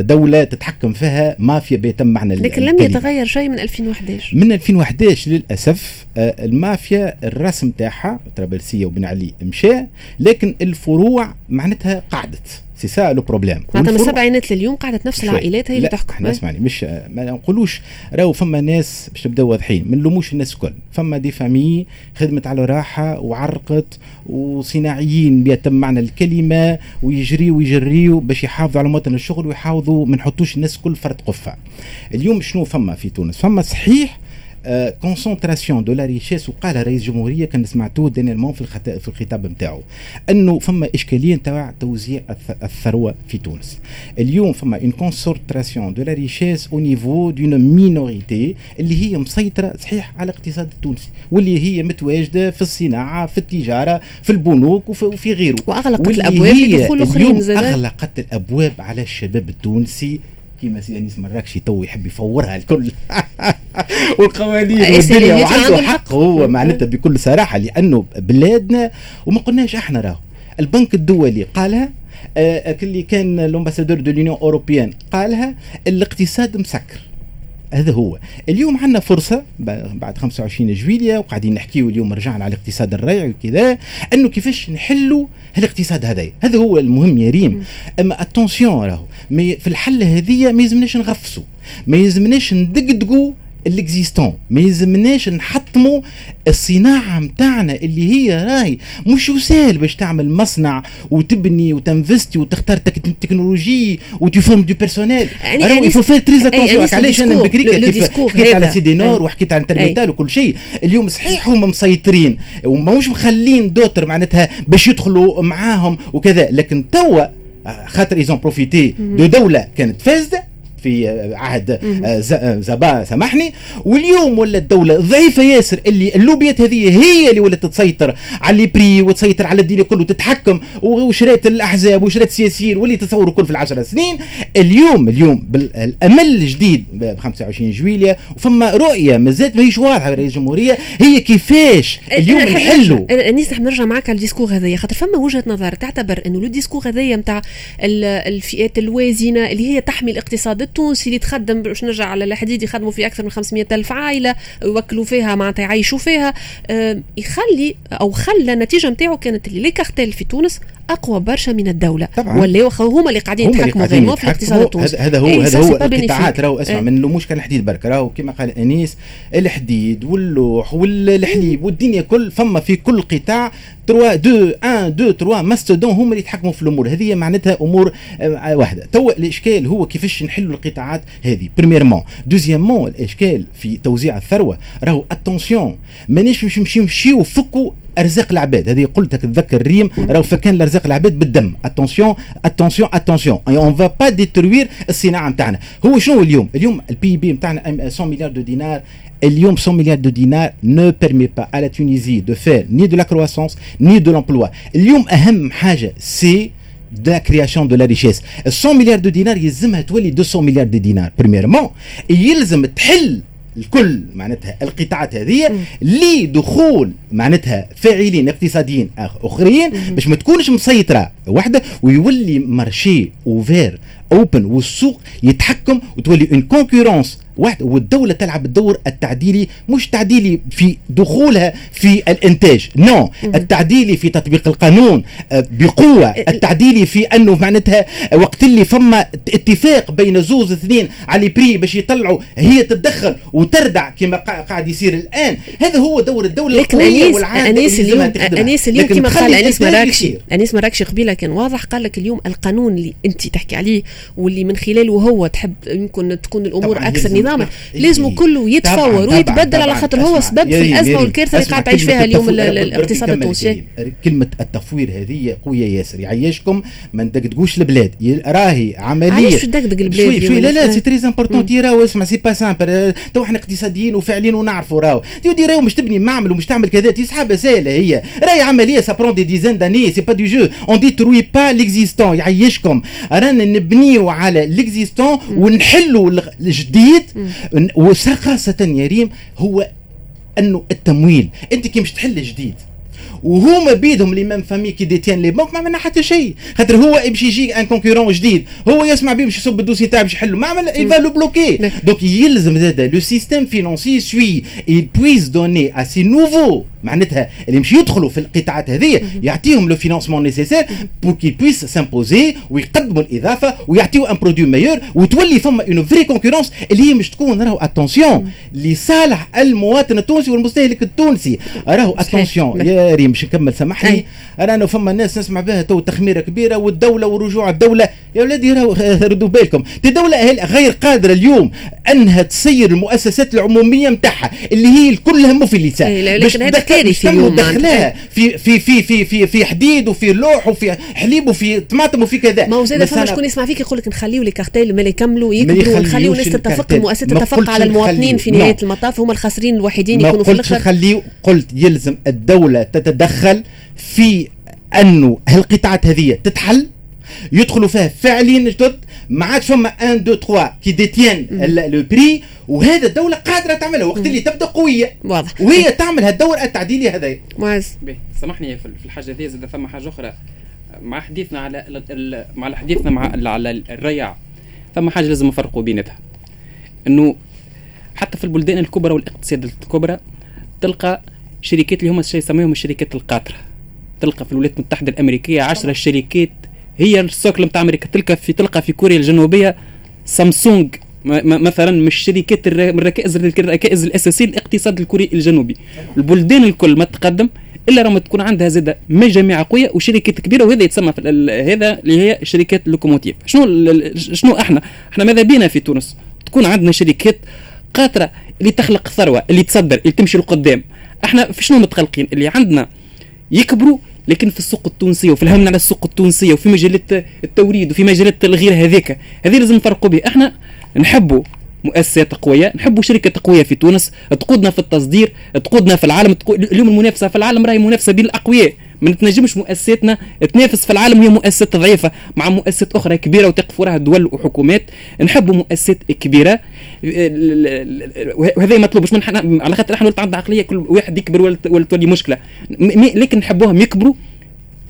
دولة تتحكم فيها مافيا بأتم معنى لكن لم يتغير شيء من 2011 من 2011 للأسف آه، المافيا الرسم تاعها طرابلسيه وبن علي مشى لكن الفروع معناتها قعدت. c'est ça le problème معناتها من السبعينات لليوم قعدت نفس العائلات هي اللي تحكم. إحنا اسمعني مش ما نقولوش راهو فما ناس باش نبداو واضحين ما نلوموش الناس الكل. فما des familles خدمت على راحة وعرقت وصناعيين بأتم معنى الكلمة ويجريوا ويجريوا باش يحافظوا على مواطن الشغل ويحافظوا ما نحطوش الناس الكل فرد قفة. اليوم شنو فما في تونس؟ فما صحيح concentration de la richesse وقالها رئيس الجمهوريه كان سمعتوه dernièrement في في الخطاب نتاعو أنه فما إشكالية نتاع توزيع الثروة في تونس. اليوم فما une concentration de la richesse au niveau d'une minorité اللي هي مسيطرة صحيح على الاقتصاد التونسي واللي هي متواجدة في الصناعة في التجارة في البنوك وفي غيره. وأغلقت الأبواب لدخول آخرين أغلقت الأبواب على الشباب التونسي كيما سي أنيس مراكشي تو يحب يفورها الكل. [LAUGHS] والقوانين والدنيا وعنده حق. هو معناتها بكل صراحة لأنه بلادنا وما قلناش إحنا راهو. البنك الدولي قالها آه اللي كان ال ambassadeur de l'Union européenne قالها الاقتصاد مسكر. هذا هو. اليوم عندنا فرصة بعد 25 جويليا وقاعدين نحكيو اليوم رجعنا على الاقتصاد الريعي وكذا أنه كيفاش نحلوا الاقتصاد هذا هذا هو المهم يا ريم. أما attention راهو في الحل هذه ما يلزمناش نغفصوا ما يلزمناش ندقدقوا l'existant. ما يلزمناش نحطموا الصناعة نتاعنا اللي هي راهي مش سهل باش تعمل مصنع وتبني وت investi وتختار تكنولوجي وتفهم du personnel. يعني راهو il faut faire très attention علاش أنا بكري حكيت على سيدي نور وحكيت عن ترميتال وكل شيء. اليوم صحيح هما مسيطرين. وماهوش مخلين d'autres معناتها باش يدخلوا معاهم وكذا. لكن توا خاطر ils ont profité de دولة كانت فاسدة في عهد زبا سامحني واليوم ولا الدولة ضعيفه ياسر اللي اللوبيات هذه هي اللي ولات تسيطر على les prix وتسيطر على الدين كله وتتحكم وشرات الأحزاب وشرات السياسيين واللي تصوروا كل في العشر سنين. اليوم اليوم بالأمل الجديد ب 25 جويليا وفما رؤية مازالت ماهيش واضحة رئيس الجمهورية. هي كيفاش اليوم نحلوا؟ نحب نرجع معك على ال discours هذايا. خاطر فما وجهة نظر تعتبر إنه le discours هذايا نتاع الفئات الوازنة اللي هي تحمي الاقتصاد التونسي اللي تخدم باش نرجع على الحديد يخدموا في أكثر من 500 ألف عائلة يوكلوا فيها معناتها يعيشوا فيها. يخلي أو خلى النتيجة نتاعو كانت اللي les cartels في تونس أقوى برشا من الدولة. طبعا. ولا هما اللي قاعدين يتحكموا غير في الاقتصاد التونسي. هذا هو إيه، هذا هو القطاعات راهو أسمع إيه. من مش كان الحديد برك راهو كما قال أنيس الحديد واللوح والحليب والدنيا كل فما في كل قطاع. 3 2 1 2 3 mastodontes هما اللي يتحكموا في الأمور. هذه معناتها أمور آه، واحدة. تو الإشكال هو كيفاش نحلوا القطاعات هذه. premièrement deuxièmement الإشكال في توزيع الثروة. راهو attention مانيش مش نمشيو نمشيو فكوا أرزاق العباد. هذه قلتها تتذكر ريم راهو فكان الأرزاق العباد بالدم. attention attention attention on va pas détruire الصناعة نتاعنا هو شنو اليوم؟ اليوم ال PIB نتاعنا 100 milliards de dinars اليوم 100 milliards de dinars ne permet pas à la Tunisie de faire ni de la croissance ni de l'emploi. اليوم أهم حاجة c'est de la création de la richesse. 100 milliards de dinars يلزمها تولي 200 milliards de dinars premièrement يلزم تحل الكل معناتها القطاعات هذه لدخول معناتها فاعلين اقتصاديين آخرين باش ما تكونش مسيطرة وحده ويولي marché ouvert open والسوق يتحكم وتولي une concurrence واحد والدولة تلعب الدور التعديلي مش تعديلي في دخولها في الإنتاج non. non. التعديلي في تطبيق القانون آه، بقوة. التعديلي في أنه معناتها وقت اللي فما اتفاق بين زوز اثنين على prix باش يطلعوا هي تتدخل وتردع كما قاعد يصير الآن. هذا هو دور الدولة لكن أنيس أنيس اليوم أنيس اليوم كما قال أنيس مراكشي أنيس مراكشي قبيلة كان واضح قال لك اليوم القانون اللي أنت تحكي عليه واللي من خلاله هو تحب يمكن تكون الأمور أكثر نظاما لازم كله يتفور ويتبدل على خاطر هو سبب في الأزمة والكارثة اللي قاعد تعيش فيها اليوم الاقتصاد التونسي. كلمة التفوير هذه قوية ياسر. يعيشكم ما ندقدقوش البلاد راهي عملية. علاش تدقدق البلاد شوي شوي لا لا c'est très important راهو اسمع c'est pas simple du tout إحنا اقتصاديين وفاعلين ونعرفوا راهو. تودي راهو مش تبني معمل ومش تعمل كذا تسحب سهلة هي. راهي عملية ça prend des dizaines d'années c'est pas du jeu on détruit pas l'existant يعيشكم رانا نبنيو على l'existant ونحلوا الجديد وخاصة يا ريم هو أنه التمويل. أنت كي مش تحل جديد. وهما بيدهم les mêmes familles qui détiennent les banques ما عملنا حتى شيء. خاطر هو باش يجي un concurrent جديد. هو يسمع بيه باش يصب ال dossier تاعو باش يحلو. ما عمل il va le bloquer. donc يلزم زاد le système financier soit il puisse donner à ces nouveaux. معناتها اللي مش يدخلوا في القطاعات هذه يعطيهم le financement nécessaire pour qu'ils puissent s'imposer ويقدموا الإضافة ويعطيوا un produit meilleur وتولي فما اون فري كونكورونس اللي هي مش تكون راهو اتونسيون لصالح المواطن التونسي والمستهلك التونسي. راهو اتونسيون يا ريم. باش نكمل سامحني؟ رانا فما ناس نسمع بها تو تخميرة كبيرة والدولة ورجوع الدولة. يا ولادي [LAUGHS] ردوا بالكم. الدولة غير قادرة اليوم. أنها تسير المؤسسات العمومية نتاعها اللي هي كلها مفلسه إيه، لكن هذا كارثي اليوم دخلها في في في في في في حديد وفي لوح وفي حليب وفي طماطم وفي كذا. ما هو زاد فما شكون يسمع فيك يقول لك نخليو les cartels ما يكملوا يكبروا ونخليو الناس تتفق المؤسسات تتفق على المواطنين في نهاية المطاف هم الخاسرين الوحيدين يكونوا في الآخر. قلت يلزم الدولة تتدخل في أنه هالقطاعات هذه تتحل؟ يدخلوا فيها فاعلين جدد ما عادش فما 1 2 3 qui détiennent le prix وهذا الدولة قادرة تعملها وقت اللي تبدأ قوية. واضح. وهي تعمل هالدور التعديلي هذا معز سامحني في الحاجة ذي زاد فما حاجة أخرى مع حديثنا على مع حديثنا مع على الريع فما حاجة لازم نفرقوا بيناتها. إنه حتى في البلدان الكبرى والاقتصادات الكبرى تلقى شركات اللي هما يسميهم الشركات القاطرة. تلقى في الولايات المتحدة الأمريكية 10 شركات هي السوكل نتاع أمريكا. تلقى في تلقى في كوريا الجنوبية سامسونج مثلا من الشركات من الركائز الركائز الأساسية للاقتصاد الكوري الجنوبي. البلدان الكل ما تقدم إلا لما تكون عندها زاد مجاميع قويه وشركات كبيرة وهذا يتسمى في هذا اللي هي شركات ال locomotive شنو شنو إحنا؟ إحنا ماذا بينا في تونس؟ تكون عندنا شركات قاطرة اللي تخلق ثروه اللي تصدر اللي تمشي لقدام. إحنا في شنو متقلقين؟ اللي عندنا يكبروا لكن في السوق التونسيه وفي الهم على السوق التونسيه وفي مجالات التوريد وفي مجالات الغير هذيك. هذه لازم نفرقوا به إحنا نحبوا مؤسسات قوية نحبوا شركه قوية في تونس. تقودنا في التصدير تقودنا في العالم اليوم المنافسة في العالم راهي منافسة بين الأقوياء. ما تنجمش مؤسساتنا تنافس في العالم هي مؤسسات ضعيفة مع مؤسسات أخرى كبيرة وتقف وراها دول وحكومات. نحبوا مؤسسات كبيرة. وهذا مطلوب من على خاطر إحنا عندنا عقلية كل واحد يكبر ولا تولي مشكلة. لكن نحبوهم يكبروا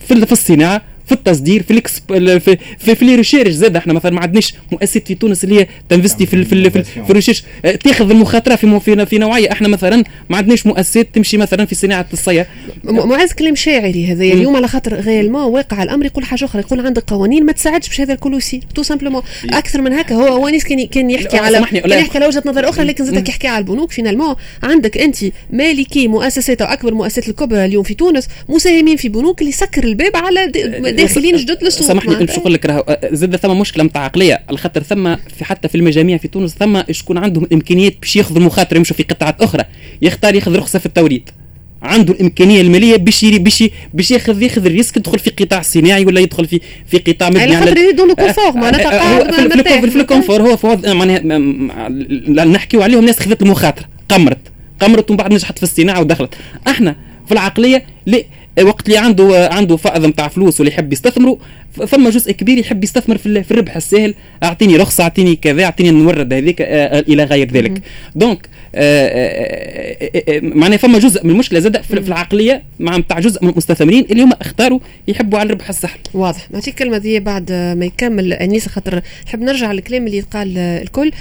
في الصناعة في التصدير في ال ex في في, في recherche زاد إحنا مثلا ما عندناش مؤسسات في تونس اللي هي t'investi في في, في, في ال recherche. أه، تاخذ المخاطرة في في, في نوعية. إحنا مثلا ما عندناش مؤسسات تمشي مثلا في صناعة الصيا معز كلام شاعري هذا. اليوم على خاطر réellement واقع الأمر يقول حاجة أخرى. يقول عندك قوانين ما تساعدش باش هذا الكل يصير tout simplement أكثر من هكا. هو وانيس كان كان يحكي على كان يحكي على وجهة نظر أخرى لكن زادك يحكي على البنوك. finalement عندك أنت مالكي مؤسسات أو أكبر مؤسسات الكبرى اليوم في تونس مساهمين في بنوك اللي سكر الباب على داخلين جدد للسوق سامحني باش نقول لك راهو زاد ثم مشكلة نتاع عقلية. على خاطر ثم في حتى في المجاميع في تونس ثم شكون عندهم إمكانيات باش ياخذوا المخاطره يمشوا في قطاعات أخرى. يختار ياخذ رخصة في التوريد. عنده الإمكانية المالية باش باش باش ياخذ ياخذ ال risque يدخل في قطاع صناعي ولا يدخل في في قطاع مبني على خاطر يريدوا له confort معناتها في ال confort هو معناها نحكيو عليهم ناس خذت المخاطره قمرت. قمرت ومن بعد نجحت في الصناعة ودخلت. إحنا في العقلية وقت اللي عنده عنده فائض نتاع فلوس واللي يحب يستثمره ثم جزء كبير يحب يستثمر في الربح السهل. أعطيني رخصة أعطيني كذا أعطيني المورد هذيك آه، إلى غير ذلك. donc معناها فما جزء من المشكلة زاد في العقلية مع نتاع جزء من المستثمرين اللي هم اختاروا يحبوا على الربح السهل واضح. نعطيك الكلمة دي بعد ما يكمل أنيس خاطر نحب نرجع للكلام اللي قال الكل.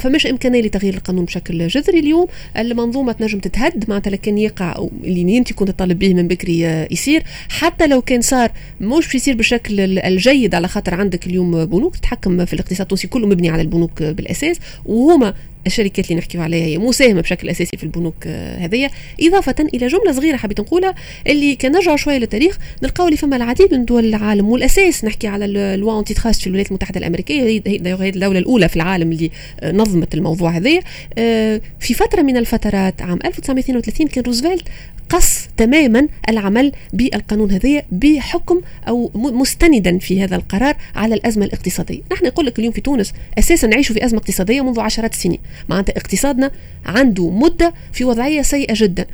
فماش إمكانية لتغيير القانون بشكل جذري. اليوم المنظومة تنجم تتهد معناتها لكن يقع اللي انت كنت طالب به من بكري يصير. حتى لو كان صار مش يصير بشكل بالشكل الجيد على خاطر عندك اليوم بنوك تتحكم في الاقتصاد التونسي كله مبني على البنوك بالأساس وهما الشركات اللي نحكيو عليها هي مساهمة بشكل أساسي في البنوك آه، هذيا إضافة إلى جملة صغيرة حبيت نقولها اللي كان نرجعوا شوية للتاريخ نلقاو اللي فما العديد من دول العالم والأساس نحكي على ال loi antitrust في الولايات المتحدة الأمريكية هي هي الدولة الأولى في العالم اللي آه، نظمت الموضوع هذايا آه، في فترة من الفترات عام 1932 كان روزفلت قص تماما العمل بالقانون هذايا بحكم أو مستندا في هذا القرار على الأزمة الاقتصادية، نحن نقول لك اليوم في تونس أساسا نعيش في أزمة اقتصادية منذ عشرات السنين، معناتها اقتصادنا عنده مدة في وضعية سيئة جدا.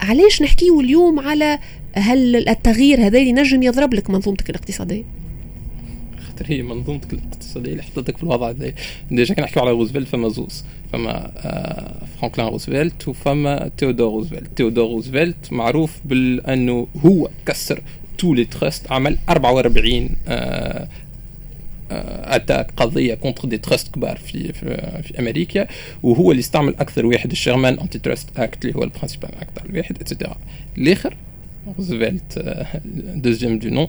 علاش نحكيه اليوم على هل التغيير هذا ينجم يضرب لك منظومتك الاقتصادية؟ خاطر هي منظومتك الاقتصادية اللي حطتك في الوضع هذا déjà كي نحكيو على روزفلت فما زوز فما آه فرانكلين روزفلت وفما تيودور روزفلت. تيودور روزفلت معروف بانه هو كسر tous les trusts عمل 44 آه attaque قضية contre des trusts كبار في, في في أمريكا. وهو اللي استعمل أكثر واحد ال Sherman Antitrust Act اللي هو ال principal act الواحد et cetera الآخر روزفلت deuxième du nom.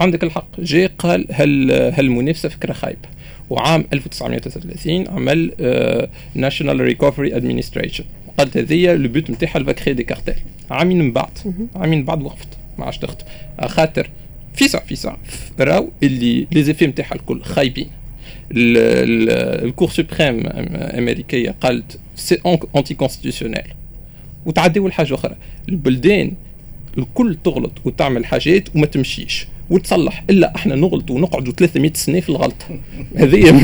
عندك الحق. جاء قال هل هل المنافسه فكرة خايبة؟ وعام 1933 عمل National Recovery Administration قالت هذه ال but نتاعها elle va créer des cartels. عامين من بعد. عامين من بعد وقفت. ما عادش تخدم خاطر في ساعة في ساعة راو اللي les effets نتاعها الكل خايبين. ال Cour suprême أمريكية قالت c'est anticonstitutionnel وتعديوا لحاجة أخرى. البلدان الكل تغلط وتعمل حاجات وما تمشيش. وتصلح. إلا إحنا نغلط ونقعدوا 300 سنة في الغلط هذه [LAUGHS]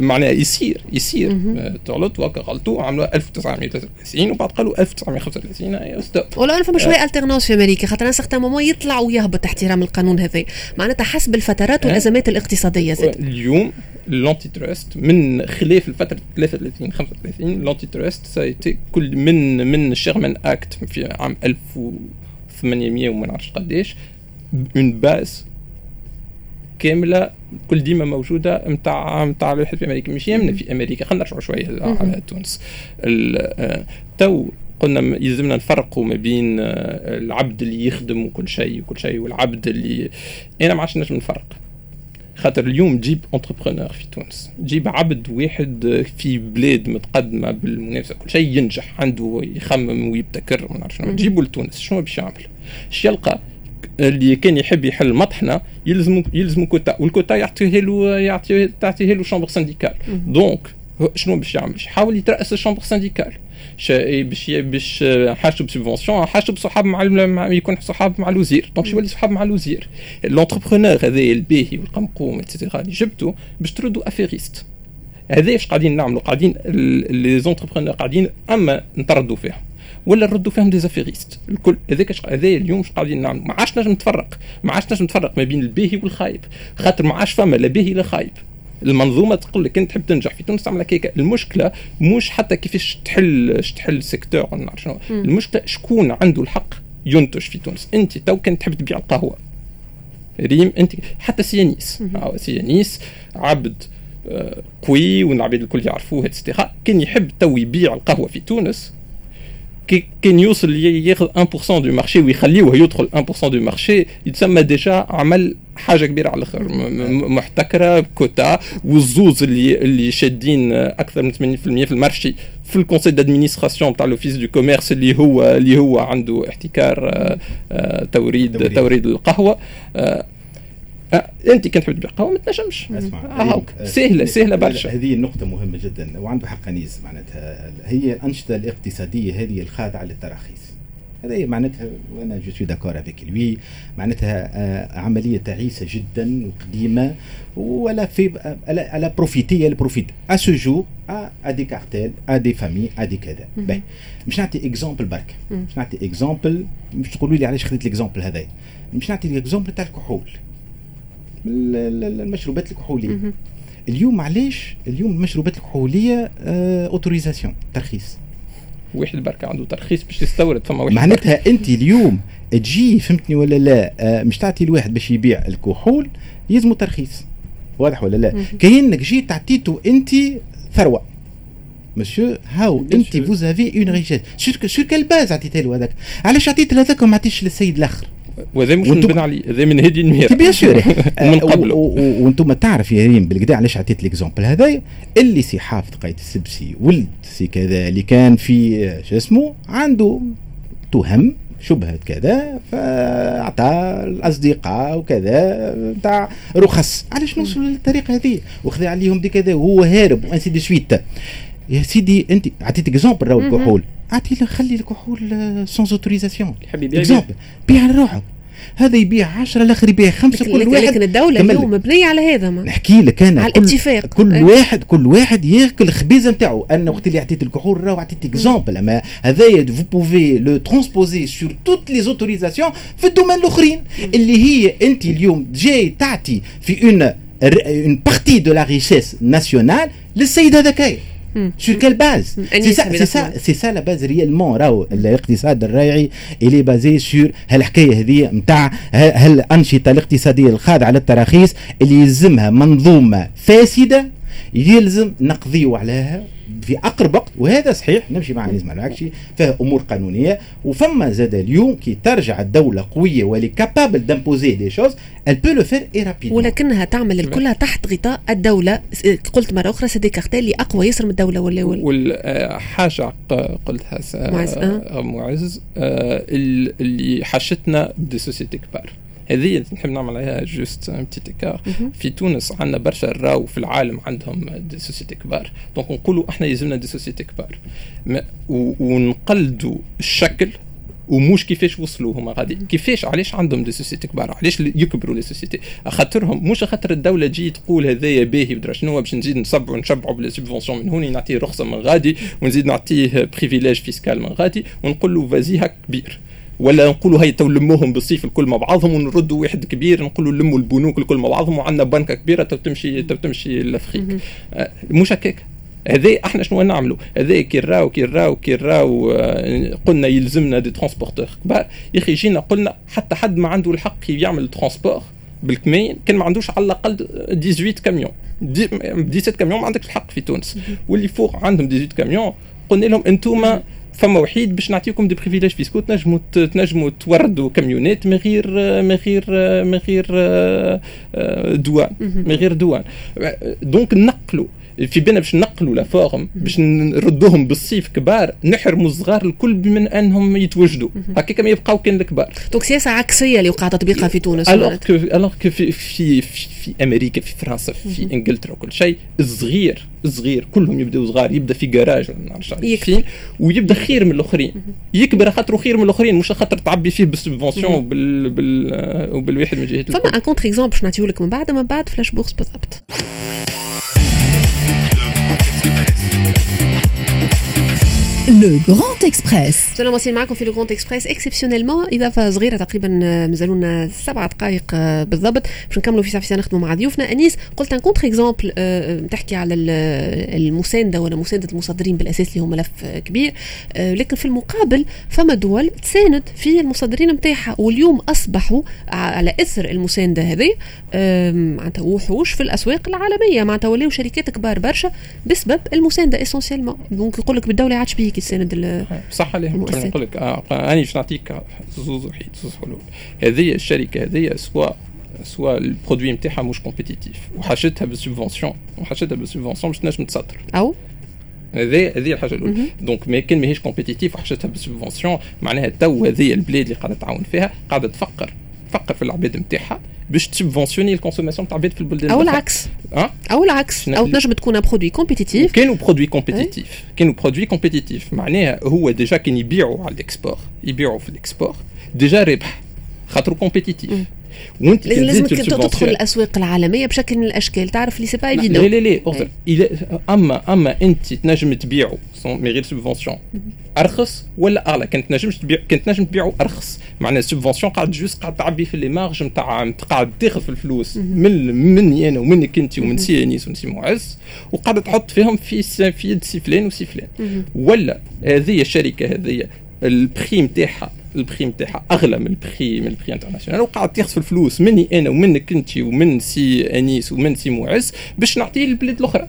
معناها يصير يصير تغلط وهكا غلطوا عملوا 1993 وبعد قالوا 1935 يا أستاذ. ولا فما شوية alternance في أمريكا خاطر certains moments يطلع ويهبط احترام القانون هذا. معناتها حسب الفترات والأزمات الاقتصادية زاد. اليوم ال antitrust من خلاف الفترة 33 35 ال antitrust ça a été كل من من ال Sherman Act في عام 1000 800 وما نعرفش قداش en base كاملة كل ديما موجودة نتاع نتاع الواحد في أمريكا. مش يهمنا في أمريكا خلينا نرجعوا شوية على تونس. آه، تو قلنا يلزمنا نفرقوا ما بين آه، العبد اللي يخدم وكل شيء وكل شيء والعبد اللي أنا ما عادش نجم نفرق. خاطر اليوم تجيب entrepreneur في تونس. تجيب عبد واحد في بلاد متقدمة بالمنافسة. كل شيء ينجح عنده يخمم ويبتكر ما نعرفش تجيبه لتونس. شنو باش يعمل؟ اش يلقى اللي كان يحب يحل مطحنة يلزم يلزم كوتا. والكوتا يعطيه له يعطيه تعطيه له chambre syndicale donc شنو باش يعمل؟ يحاول يترأس ال chambre syndicale باش باش حاشب subvention حاشب صحاب مع, مع يكون صحاب مع الوزير. donc يولي صحاب مع الوزير. l'entrepreneur هذا الباهي والقمقوم et cetera اللي جبته باش تردوا affairiste هذا إيش قاعدين نعملوا؟ قاعدين les entrepreneurs قاعدين أما نطردوا فيهم ولا نردوا فيهم des affairistes الكل هذاك هذا اليوم اش قاعدين نعملوا؟ ما عادش نجم نتفرق. ما عادش نجم نتفرق ما بين الباهي والخايب. خاطر ما عادش فما لا باهي لا خايب. المنظومة تقول لك انت تحب تنجح في تونس تعمل هكاك. المشكلة مش حتى كيفاش تحل تحل secteur ولا نعرف شنو المشكلة شكون عنده الحق ينتج في تونس. انت تو كنت تحب تبيع القهوة. ريم انت حتى سي أنيس سي أنيس عبد آه، قوي والعباد الكل يعرفوه et cetera كان يحب تو يبيع القهوة في تونس. كان يوصل ياخذ 1% du marché ويخليوه يدخل 1% du marché يتسمى déjà عمل حاجة كبيره على الآخر محتكره بكوتا والزوز اللي اللي شادين أكثر من 80% في ال marché في ال conseil d'administration تاع l'office du commerce اللي هو اللي هو عنده احتكار آه، آه، توريد توريد القهوه آه، أنت كنت تحب تبيع قهوه ما تنجمش. أسمع. سهلة سهلة برشا. هذه النقطه مهمة جدا وعنده حق أنيس معناتها. هي الأنشطة الاقتصادية هذه الخاضعة للتراخيص. هذا معناتها وأنا je suis d'accord avec lui معناتها آه عملية تعيسة جدا وقديمة ولا في elle a profité elle profite à ce jour à des cartels à des familles à des كذا باهي مش نعطي exemple برك. مش نعطي exemple مش تقولوا لي علاش خذيت ال exemple هذا مش نعطي ال exemple تاع الكحول. المشروبات الكحولية. اليوم علاش اليوم المشروبات الكحولية autorisation آه، ترخيص. واحد بركة عنده ترخيص باش يستورد فما واحد معناتها أنت اليوم تجي فهمتني ولا لا آه مش تعطي الواحد باش يبيع الكحول يلزمو ترخيص. واضح ولا لا؟ كاينك جيت تعطيته أنت ثروة. مسيو هاو أنت vous avez une richesse sur quelle base عطيتها له هذاك؟ علاش عطيت لهذاك وما عطيتش للسيد الآخر؟ وهذا مش من بن علي هذا من هادي النمير bien sûr. [LAUGHS] ومن قبله. وأنتم تعرف يا ريم بالكدا علاش عطيت l'exemple هذايا؟ اللي سي حافظ قايد السبسي ولد سي كذا اللي كان في شو اسمه؟ عنده تهم شبهة كذا فأعطى الأصدقاء وكذا نتاع رخص. علاش نوصل للطريقة هذه؟ وخذ عليهم des كذا وهو هارب et ainsi de suite يا سيدي أنت عطيت exemple راهو الكحول اعطي له خلي الكحول sans autorisation يحب يبيع. exemple بيع لروحه. هذا يبيع 10 الآخر يبيع خمسة كل واحد لكن الدولة اليوم مبنية على هذا ما. نحكي لك أنا على الاتفاق. كل, كل واحد كل واحد ياكل الخبيزه نتاعو. أنا وقت اللي عطيت الكحول راه عطيت exemple أما هذايا vous pouvez le transposer sur toutes les autorisations في ال domaines الأخرين. اللي هي أنت اليوم جاي تعطي في une une partie de la richesse nationale للسيد هذاك sur quelle base C'est ça, c'est ça, c'est ça la base réellement راهو الاقتصاد الريعي اللي basé sur هالحكاية هذه نتاع هالأنشطة الاقتصادية الخاضعة للتراخيص اللي يلزمها منظومة فاسدة يلزم نقضيو عليها في أقرب وقت وهذا صحيح نمشي مع نسمع العكشي فيها أمور قانونية. وفما زاد اليوم كي ترجع الدولة قوية ولي capable d'imposer des choses elle peut le faire et rapide ولكنها تعمل الكلها تحت غطاء الدولة. قلت مرة أخرى c'est des cartels أقوى ياسر من الدولة ولا ولا والحاجة قلتها معز أه؟ معز آه اللي حشتنا des sociétés كبار. هذه نحب نعمل عليها juste petit écart في تونس عندنا برشا راو في العالم عندهم des sociétés كبار. donc نقولوا إحنا يلزمنا des sociétés كبار. ونقلدوا الشكل ومش كيفاش وصلوا هما غادي. كيفاش؟ علاش عندهم des sociétés كبار؟ علاش يكبروا les sociétés خاطرهم مش خاطر الدولة تجي تقول هذايا باهي بدرا شنو باش نزيد نصبعوا نشبعوا بلي من هوني نعطيه رخصة من غادي ونزيد نعطيه privilège fiscal من غادي ونقول له vas-y هاك كبير ولا نقولوا هاي تو لموهم بالصيف الكل مع بعضهم ونردوا واحد كبير نقولوا لموا البنوك الكل مع بعضهم وعندنا بنكة كبيرة تو تمشي تو تمشي l'Afrique آه، مش هكاك. هذا إحنا شنو نعملوا؟ هذا كي راو كي راو كي راو قلنا يلزمنا des transporteurs. كبار. يا أخي جينا قلنا حتى حد ما عنده الحق يعمل transport بالكميون كان ما عندوش على الأقل 18 كاميون. 17 كاميون ما عندكش الحق في تونس. واللي فوق عندهم 18 كاميون قلنا لهم انتوما فما وحيد باش نعطيكم des privilèges fiscaux تنجموا تنجموا توردوا كاميونات من غير من غير من غير douane من غير douane. donc نقلوا. في بالنا باش نقلوا la forme باش نردوهم بالصيف كبار نحرموا الصغار الكل من أنهم يتوجدوا. هكاك ما يبقاو كان الكبار. donc سياسه عكسيه اللي وقع تطبيقها في تونس الوغ كو الوغ كو في في, في, في أمريكا في فرنسا في انجلترا وكل شيء الصغير الصغير كلهم يبدأوا صغار يبدأ في جراج ما نعرفش فين ويبدأ خير من الآخرين. يكبر خاطر خير من الآخرين مش خاطر تعبي فيه بال subventions وبال بال وبالواحد من جهة فما un contre-exemple باش نعطيه لك من بعد من بعد flash bourse بالضبط Le Grand Express. سلام واصلين معكم في Le Grand Express exceptionnellement إضافة صغيرة تقريبا مازالوا لنا سبع دقائق بالضبط. باش نكملوا في ساعه نخدموا مع ضيوفنا. أنيس قلت un contre-exemple تحكي على المساندة ولا مساندة المصدرين بالأساس اللي هو ملف كبير. لكن في المقابل فما دول تساند في المصدرين نتاعها واليوم أصبحوا على إثر المساندة هذه. معناتها وحوش في الأسواق العالمية. معناتها ولاو شركات كبار برشا بسبب المساندة essentiellement donc يقول لك بالدولة عادش بيك يساند صح عليهم. نقول لك آه أنا باش نعطيك زوز وحيد زوز حلول. هذه الشركة هذه سوا سوا ال produit نتاعها مش compétitif وحشتها بال subvention وحشتها بال subvention باش تنجم تسطر. أو؟ هذه هذه الحاجة الأولى. دونك ما كان ماهيش compétitif وحشتها بال subvention معناها تو هذه البلاد اللي قاعدة تعاون فيها قاعدة تفكر. تفكر في العباد نتاعها باش تsubventionni ال consommation تاع العباد في البلدان أو العكس. أه؟ أو العكس. أو تنجم تكون produit compétitif كانوا produit compétitif كانوا produit compétitif معناها هو déjà كان يبيعوا على ال export يبيعوا في ال export déjà ربح. خاطر compétitif وانت لازم تدخل الأسواق العالمية بشكل من الأشكال تعرف اللي c'est pas évident لا لا لا اما أما أنت تنجم تبيعوا mais غير subvention أرخص ولا اغلى كنت نجم تبيع كنت نجم تبيعوا أرخص. معناها ال subvention قاعد juste قاعد تعبي في les marges نتاع قاعد تاخذ في الفلوس. من مني أنا ومنك أنت ومن سي أنيس ومن سي معز وقاعد تحط فيهم في في يد سي فلان وسي فلان. ولا هذه الشركة هذه ال prix نتاعها ال prix نتاعها أغلى من ال prix من ال prix international وقاعد تاخذ الفلوس مني أنا ومنك انت ومن سي أنيس ومن سي معز باش نعطيه للبلاد الأخرى.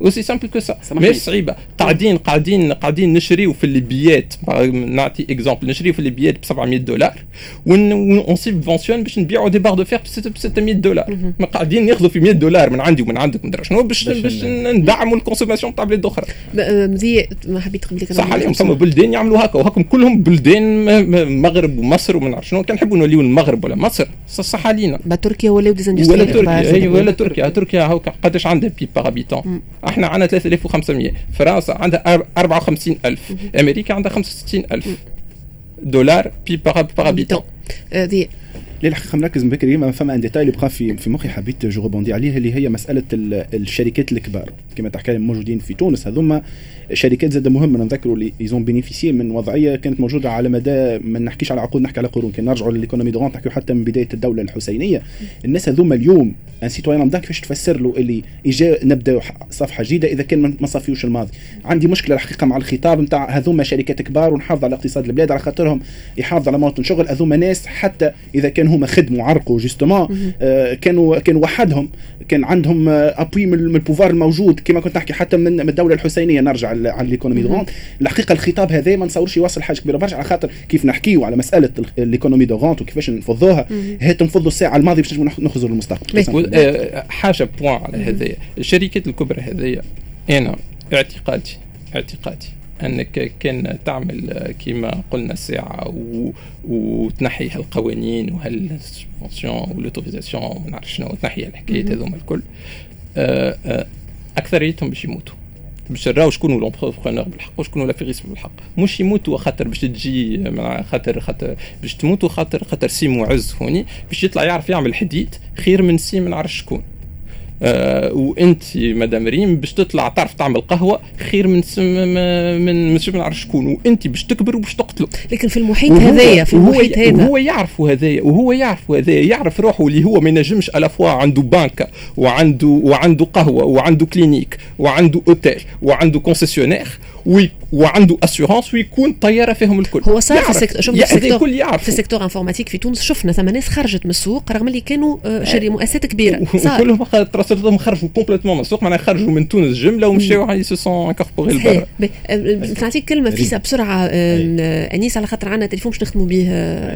و c'est simple que ça ماهيش صعيبة. قاعدين قاعدين قاعدين نشريو في الليبيات. نعطي exemple نشريو في الليبيات ب 700 دولار. و on subventionne باش نبيعوا des barres de fer ب 600 دولار. ما قاعدين ناخذوا في 100 دولار من عندي ومن عندك ما شنو باش باش ندعموا ال consommation تاع بلاد أخرى. mais si ما حبيت قبل صح عليهم. فما بلدان يعملوا هكا. وهكم كلهم بلدان المغرب ومصر وما نعرف شنو كان نحبوا نوليو المغرب ولا مصر. صح علينا. تركيا ولاو ولا تركيا اي ولا تركيا. تركيا هاكا قداش عندها PIB par habitant إحنا عندنا 3500 فرنسا عندها 54000 أمريكا عندها 65000 دولار PIB par habitant هذه للحقيقه مركز من بكري ما فما un détail اللي بقى في في مخي حبيت je répondais عليه اللي هي مسألة الشركات الكبار. كما تحكي موجودين في تونس هذوما شركات زاد مهمة. نذكروا اللي ils ont bénéficié من وضعية كانت موجودة على مدى ما نحكيش على عقود نحكي على قرون. كان نرجعوا لل économie de نحكيو حتى من بداية الدولة الحسينية. الناس هذوما اليوم un citoyen lambda كيفاش تفسر له اللي إجا نبدأ صفحة جديدة إذا كان ما صافيوش الماضي؟ عندي مشكلة الحقيقة مع الخطاب نتاع هذوما شركات كبار ونحافظ على اقتصاد البلاد على خاطرهم يحافظ على مواطن شغل. هذوما ناس حتى إذا كان هما خدموا عرقوا justement آه كانوا كانوا وحدهم كان عندهم appui من ال pouvoir الموجود كما كنت نحكي حتى من الدولة الحسينية. نرجع على ال économie de rente الحقيقة الخطاب هذا ما نصورش يوصل حاجة كبيرة برشا على خاطر كيف نحكيو على مسألة ال économie de rente وكيفاش نفضوها هات نفضوا الساعة الماضية باش نجموا نخرجوا للمستقبل. حاجة point على هذايا. الشركات الكبرى هذايا أنا اعتقادي اعتقادي أنك كان تعمل كما قلنا ساعه و... وتنحي هالقوانين وهال subventions وال autorisations وما نعرف شنو تنحي الحكايات هذوما الكل. أكثريتهم باش يموتوا. باش نراو شكون l'entrepreneur بالحق وشكون l'affairiste بالحق. مش يموتوا خاطر باش تجي خاطر خاطر باش تموتوا خاطر خاطر سي معز هوني باش يطلع يعرف يعمل حديد خير من سي ما نعرف شكون. آه وانت مدام ريم باش تطلع تعرف تعمل قهوه خير من سم من مش ما نعرف شكون وانت باش تكبر وباش تقتله لكن في المحيط هذايا في المحيط هذا. وهو يعرف هذايا وهو يعرف هذايا يعرف روحه اللي هو ما ينجمش على foi عنده بنك وعنده وعنده قهوة وعنده clinique وعنده اوتيل وعنده concessionnaire وعنده assurance ويكون طيارة فيهم الكل. هو صار في secteur شوف في secteur الكل يعرف في secteur informatique في تونس شفنا ثم ناس خرجت من السوق رغم اللي كانوا آه، شري مؤسسات كبيرة. [LAUGHS] صار. كلهم تراسلتهم خرجوا complètement من السوق معناها خرجوا من تونس جملة ومشاو se sont incorporés لبرا. نعطيك كلمة فيسا بسرعة أنيس على خاطر عندنا تليفون باش نخدموا به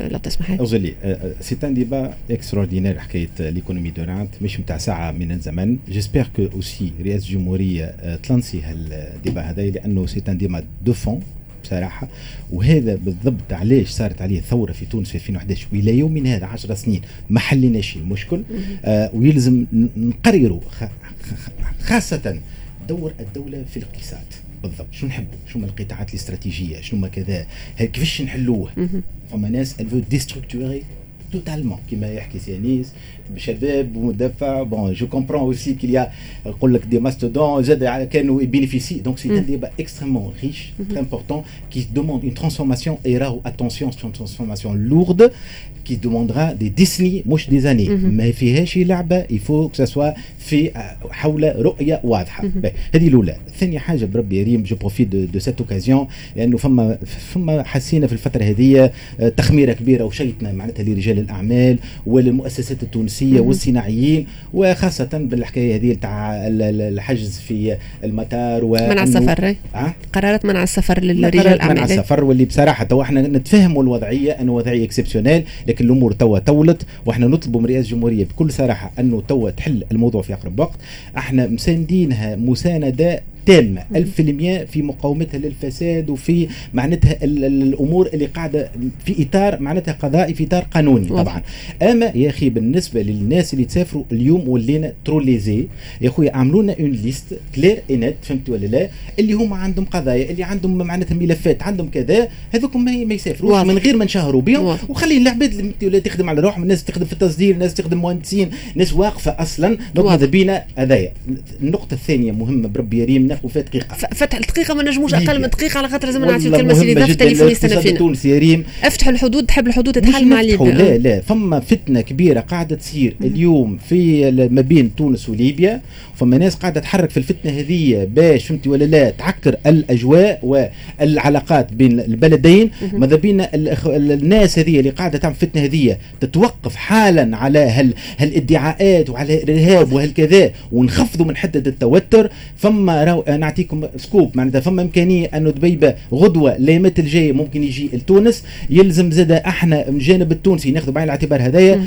لو تسمح. لي لي c'est un débat extraordinaire حكاية l'économie de rente مش نتاع ساعة من الزمن. j'espère que aussi رئاسة الجمهورية تلانسي هال débat هذا لأنه c'est un débat de fond بصراحة. وهذا بالضبط علاش صارت عليه ثورة في تونس في 2011 وإلى يومنا هذا 10 سنين ما حليناش المشكل آه ويلزم نقرروا خاصة دور الدولة في الاقتصاد. بالضبط. شنو نحبوا شنو القطاعات الاستراتيجية؟ شنو ما كذا؟ كيفاش نحلوه؟ فما ناس الفو ديستركتوري توتالمون كما يحكي سيانيس شباب ومدفع بون جو كومبرون اوسي كيل يا نقول لك دي ماستودون زاد كانوا بينيفيسي دونك سي ان ديبا اكستريمون ريش تري امبورتون كي دوموند اون ترانسفورماسيون اي راهو اتونسيون سي ترانسفورماسيون لورد qui demandera des décennies مش des années. ما فيهاش لعبه يفو كو سوا في حول رؤيه واضحه هذه الاولى ثاني حاجة بربي مريم je profite de, de cette occasion لأنه فما فما حسينا في الفترة هذه تخميرة كبيرة وشيتنا معناتها لرجال الأعمال وللمؤسسات التونسيه والصناعيين وخاصة بالحكاية هذه تاع الحجز في المطار و منع السفر. أه؟ قرارات منع السفر للرجال الاعمال منع السفر واللي بصراحة تو إحنا نتفهموا الوضعية إنه وضعية exceptionnelle لكن الأمور توا تولت وإحنا نطلبوا من رئاسة الجمهورية بكل صراحة إنه توا تحل الموضوع في أقرب وقت. إحنا مساندينها مساندة تامة ألف في المية في مقاومتها للفساد وفي معناتها الأمور اللي قاعدة في إطار معناتها قضائي في إطار قانوني طبعا. أما يا أخي بالنسبة للناس اللي تسافروا اليوم ولينا ترو ليزي يا أخويا عملوا لنا une liste claire إنت فهمت ولا لا؟ اللي هما عندهم قضايا اللي عندهم معناتها ملفات عندهم كذا هذوك ما, ما يسافروش من غير ما نشهروا بهم. وخلي العباد اللي تخدم على روحهم الناس تخدم في التصدير الناس تخدم مهندسين ناس واقفة أصلا. donc هذا بينا هذايا النقطة الثانية مهمة بربي يريم ناخذ فيها دقيقة. فتح الدقيقة ما نجموش أقل من دقيقة على خاطر لازم نعطي الكلمة سيدي. ضاف تليفون يستنى فينا تونس يا ريم افتحوا الحدود تحب الحدود تتحل مع ليبيا. لا لا. فما فتنة كبيرة قاعدة تصير اليوم في ما بين تونس وليبيا. فما ناس قاعدة تحرك في الفتنة هذه باش فهمتي ولا لا؟ تعكر الأجواء والعلاقات بين البلدين. ماذا بينا الناس هذه اللي قاعدة تعمل فتنة هذه تتوقف حالا على هال هالادعاءات وعلى الإرهاب وهالكذا ونخفضوا من حدة التوتر. فما نعطيكم scoop. معناتها فما إمكانية أنه دبيبه غدوة ليمت الجاي ممكن يجي لتونس. يلزم زاد أحنا من الجانب التونسي ناخذ بعين الاعتبار هذايا.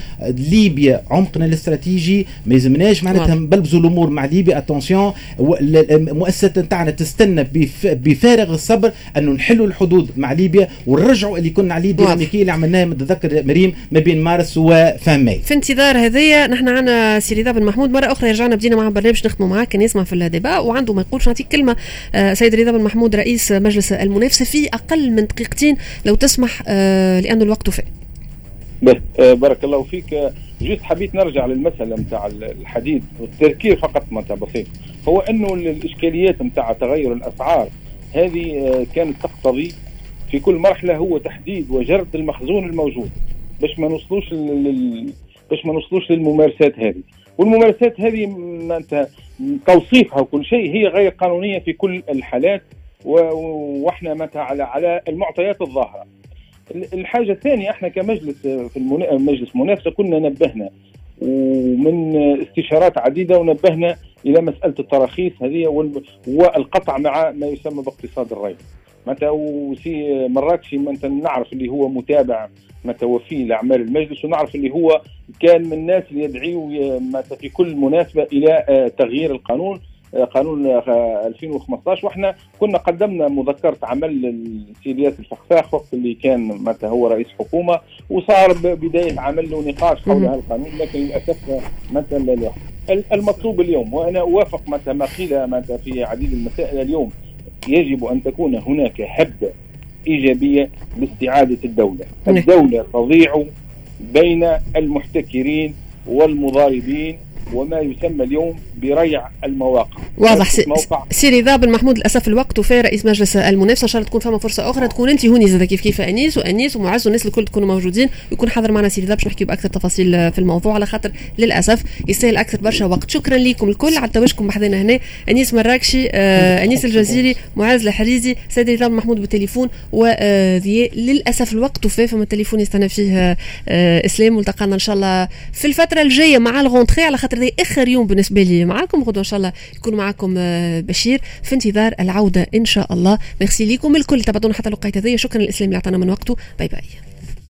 ليبيا عمقنا الاستراتيجي ما يلزمناش معناتها نبلبزوا الأمور مع ليبيا. attention المؤسسه نتاعنا تستنى بفارغ الصبر أنه نحلوا الحدود مع ليبيا ونرجعوا اللي كنا عليه ديناميكيه اللي عملناها متذكر مريم ما بين مارس و fin mai. في انتظار هذايا نحن عندنا سي رضا بن محمود. مرة أخرى رجعنا بدينا مع برنامج نخدموا معاه كان يسمع في الديبا وعنده ما يقولش نعطيك كلمة آه سيد رضا بن محمود رئيس مجلس المنافسة في أقل من دقيقتين لو تسمح آه لأنه الوقت فات. آه بارك الله فيك. جيت حبيت نرجع للمسألة نتاع الحديد والتذكير فقط متى بسيط. هو إنه الإشكاليات نتاع تغير الأسعار هذه كانت تقتضي في كل مرحلة هو تحديد وجرد المخزون الموجود. باش ما نوصلوش لل... باش ما نوصلوش للممارسات هذه. والممارسات هذه انت توصيفها وكل شيء هي غير قانونية في كل الحالات وإحنا متى على على المعطيات الظاهرة الحاجة الثانية إحنا كمجلس في. مجلس منافسة كنا نبهنا ومن استشارات عديدة ونبهنا إلى مسألة التراخيص هذه والقطع مع ما يسمى باقتصاد الري متى وسي مراكشي متى نعرف اللي هو متابع متى وفي لأعمال المجلس ونعرف اللي هو كان من الناس اللي يدعيوا متى في كل مناسبة إلى تغيير القانون قانون 2015 وإحنا كنا قدمنا مذكرة عمل للسي الفخفاخ وقت اللي كان متى هو رئيس حكومة وصار بداية عمل ونقاش حول هذا القانون لكن للأسف متى المطلوب اليوم وأنا أوافق متى ما قيل متى في عديد المسائل اليوم. يجب أن تكون هناك هبة إيجابية لاستعادة الدولة، الدولة تضيع بين المحتكرين والمضاربين وما يسمى اليوم بريع المواقع. واضح. سي رضا بن محمود للأسف الوقت وفى رئيس مجلس المنافسة. إن شاء الله تكون فما فرصة أخرى. تكون أنت هوني زاد كيف كيف أنيس وأنيس ومعز والناس الكل تكونوا موجودين ويكون حاضر معنا سي رضا باش نحكي بأكثر تفاصيل في الموضوع. على خاطر للأسف يستاهل أكثر برشا وقت. شكرا لكم الكل. على تواجدكم بحذنا هنا. أنيس مراكشي آه أنيس الجزيري معز الحريزي سي رضا بن محمود بالتليفون وذي للأسف الوقت وفى فما التليفون يستنى فيه آه إسلام. والتقانا إن شاء الله في الفترة الجاية مع ال rentrée على خاطر ذي آخر يوم بالنسبة لي معاكم غدوة إن شاء الله يكون معاكم آه، بشير في انتظار العودة إن شاء الله. ميرسي لكم الكل. تبعتونا حتى الوقت هذه شكرا للإسلام اللي أعطانا من وقته. bye bye.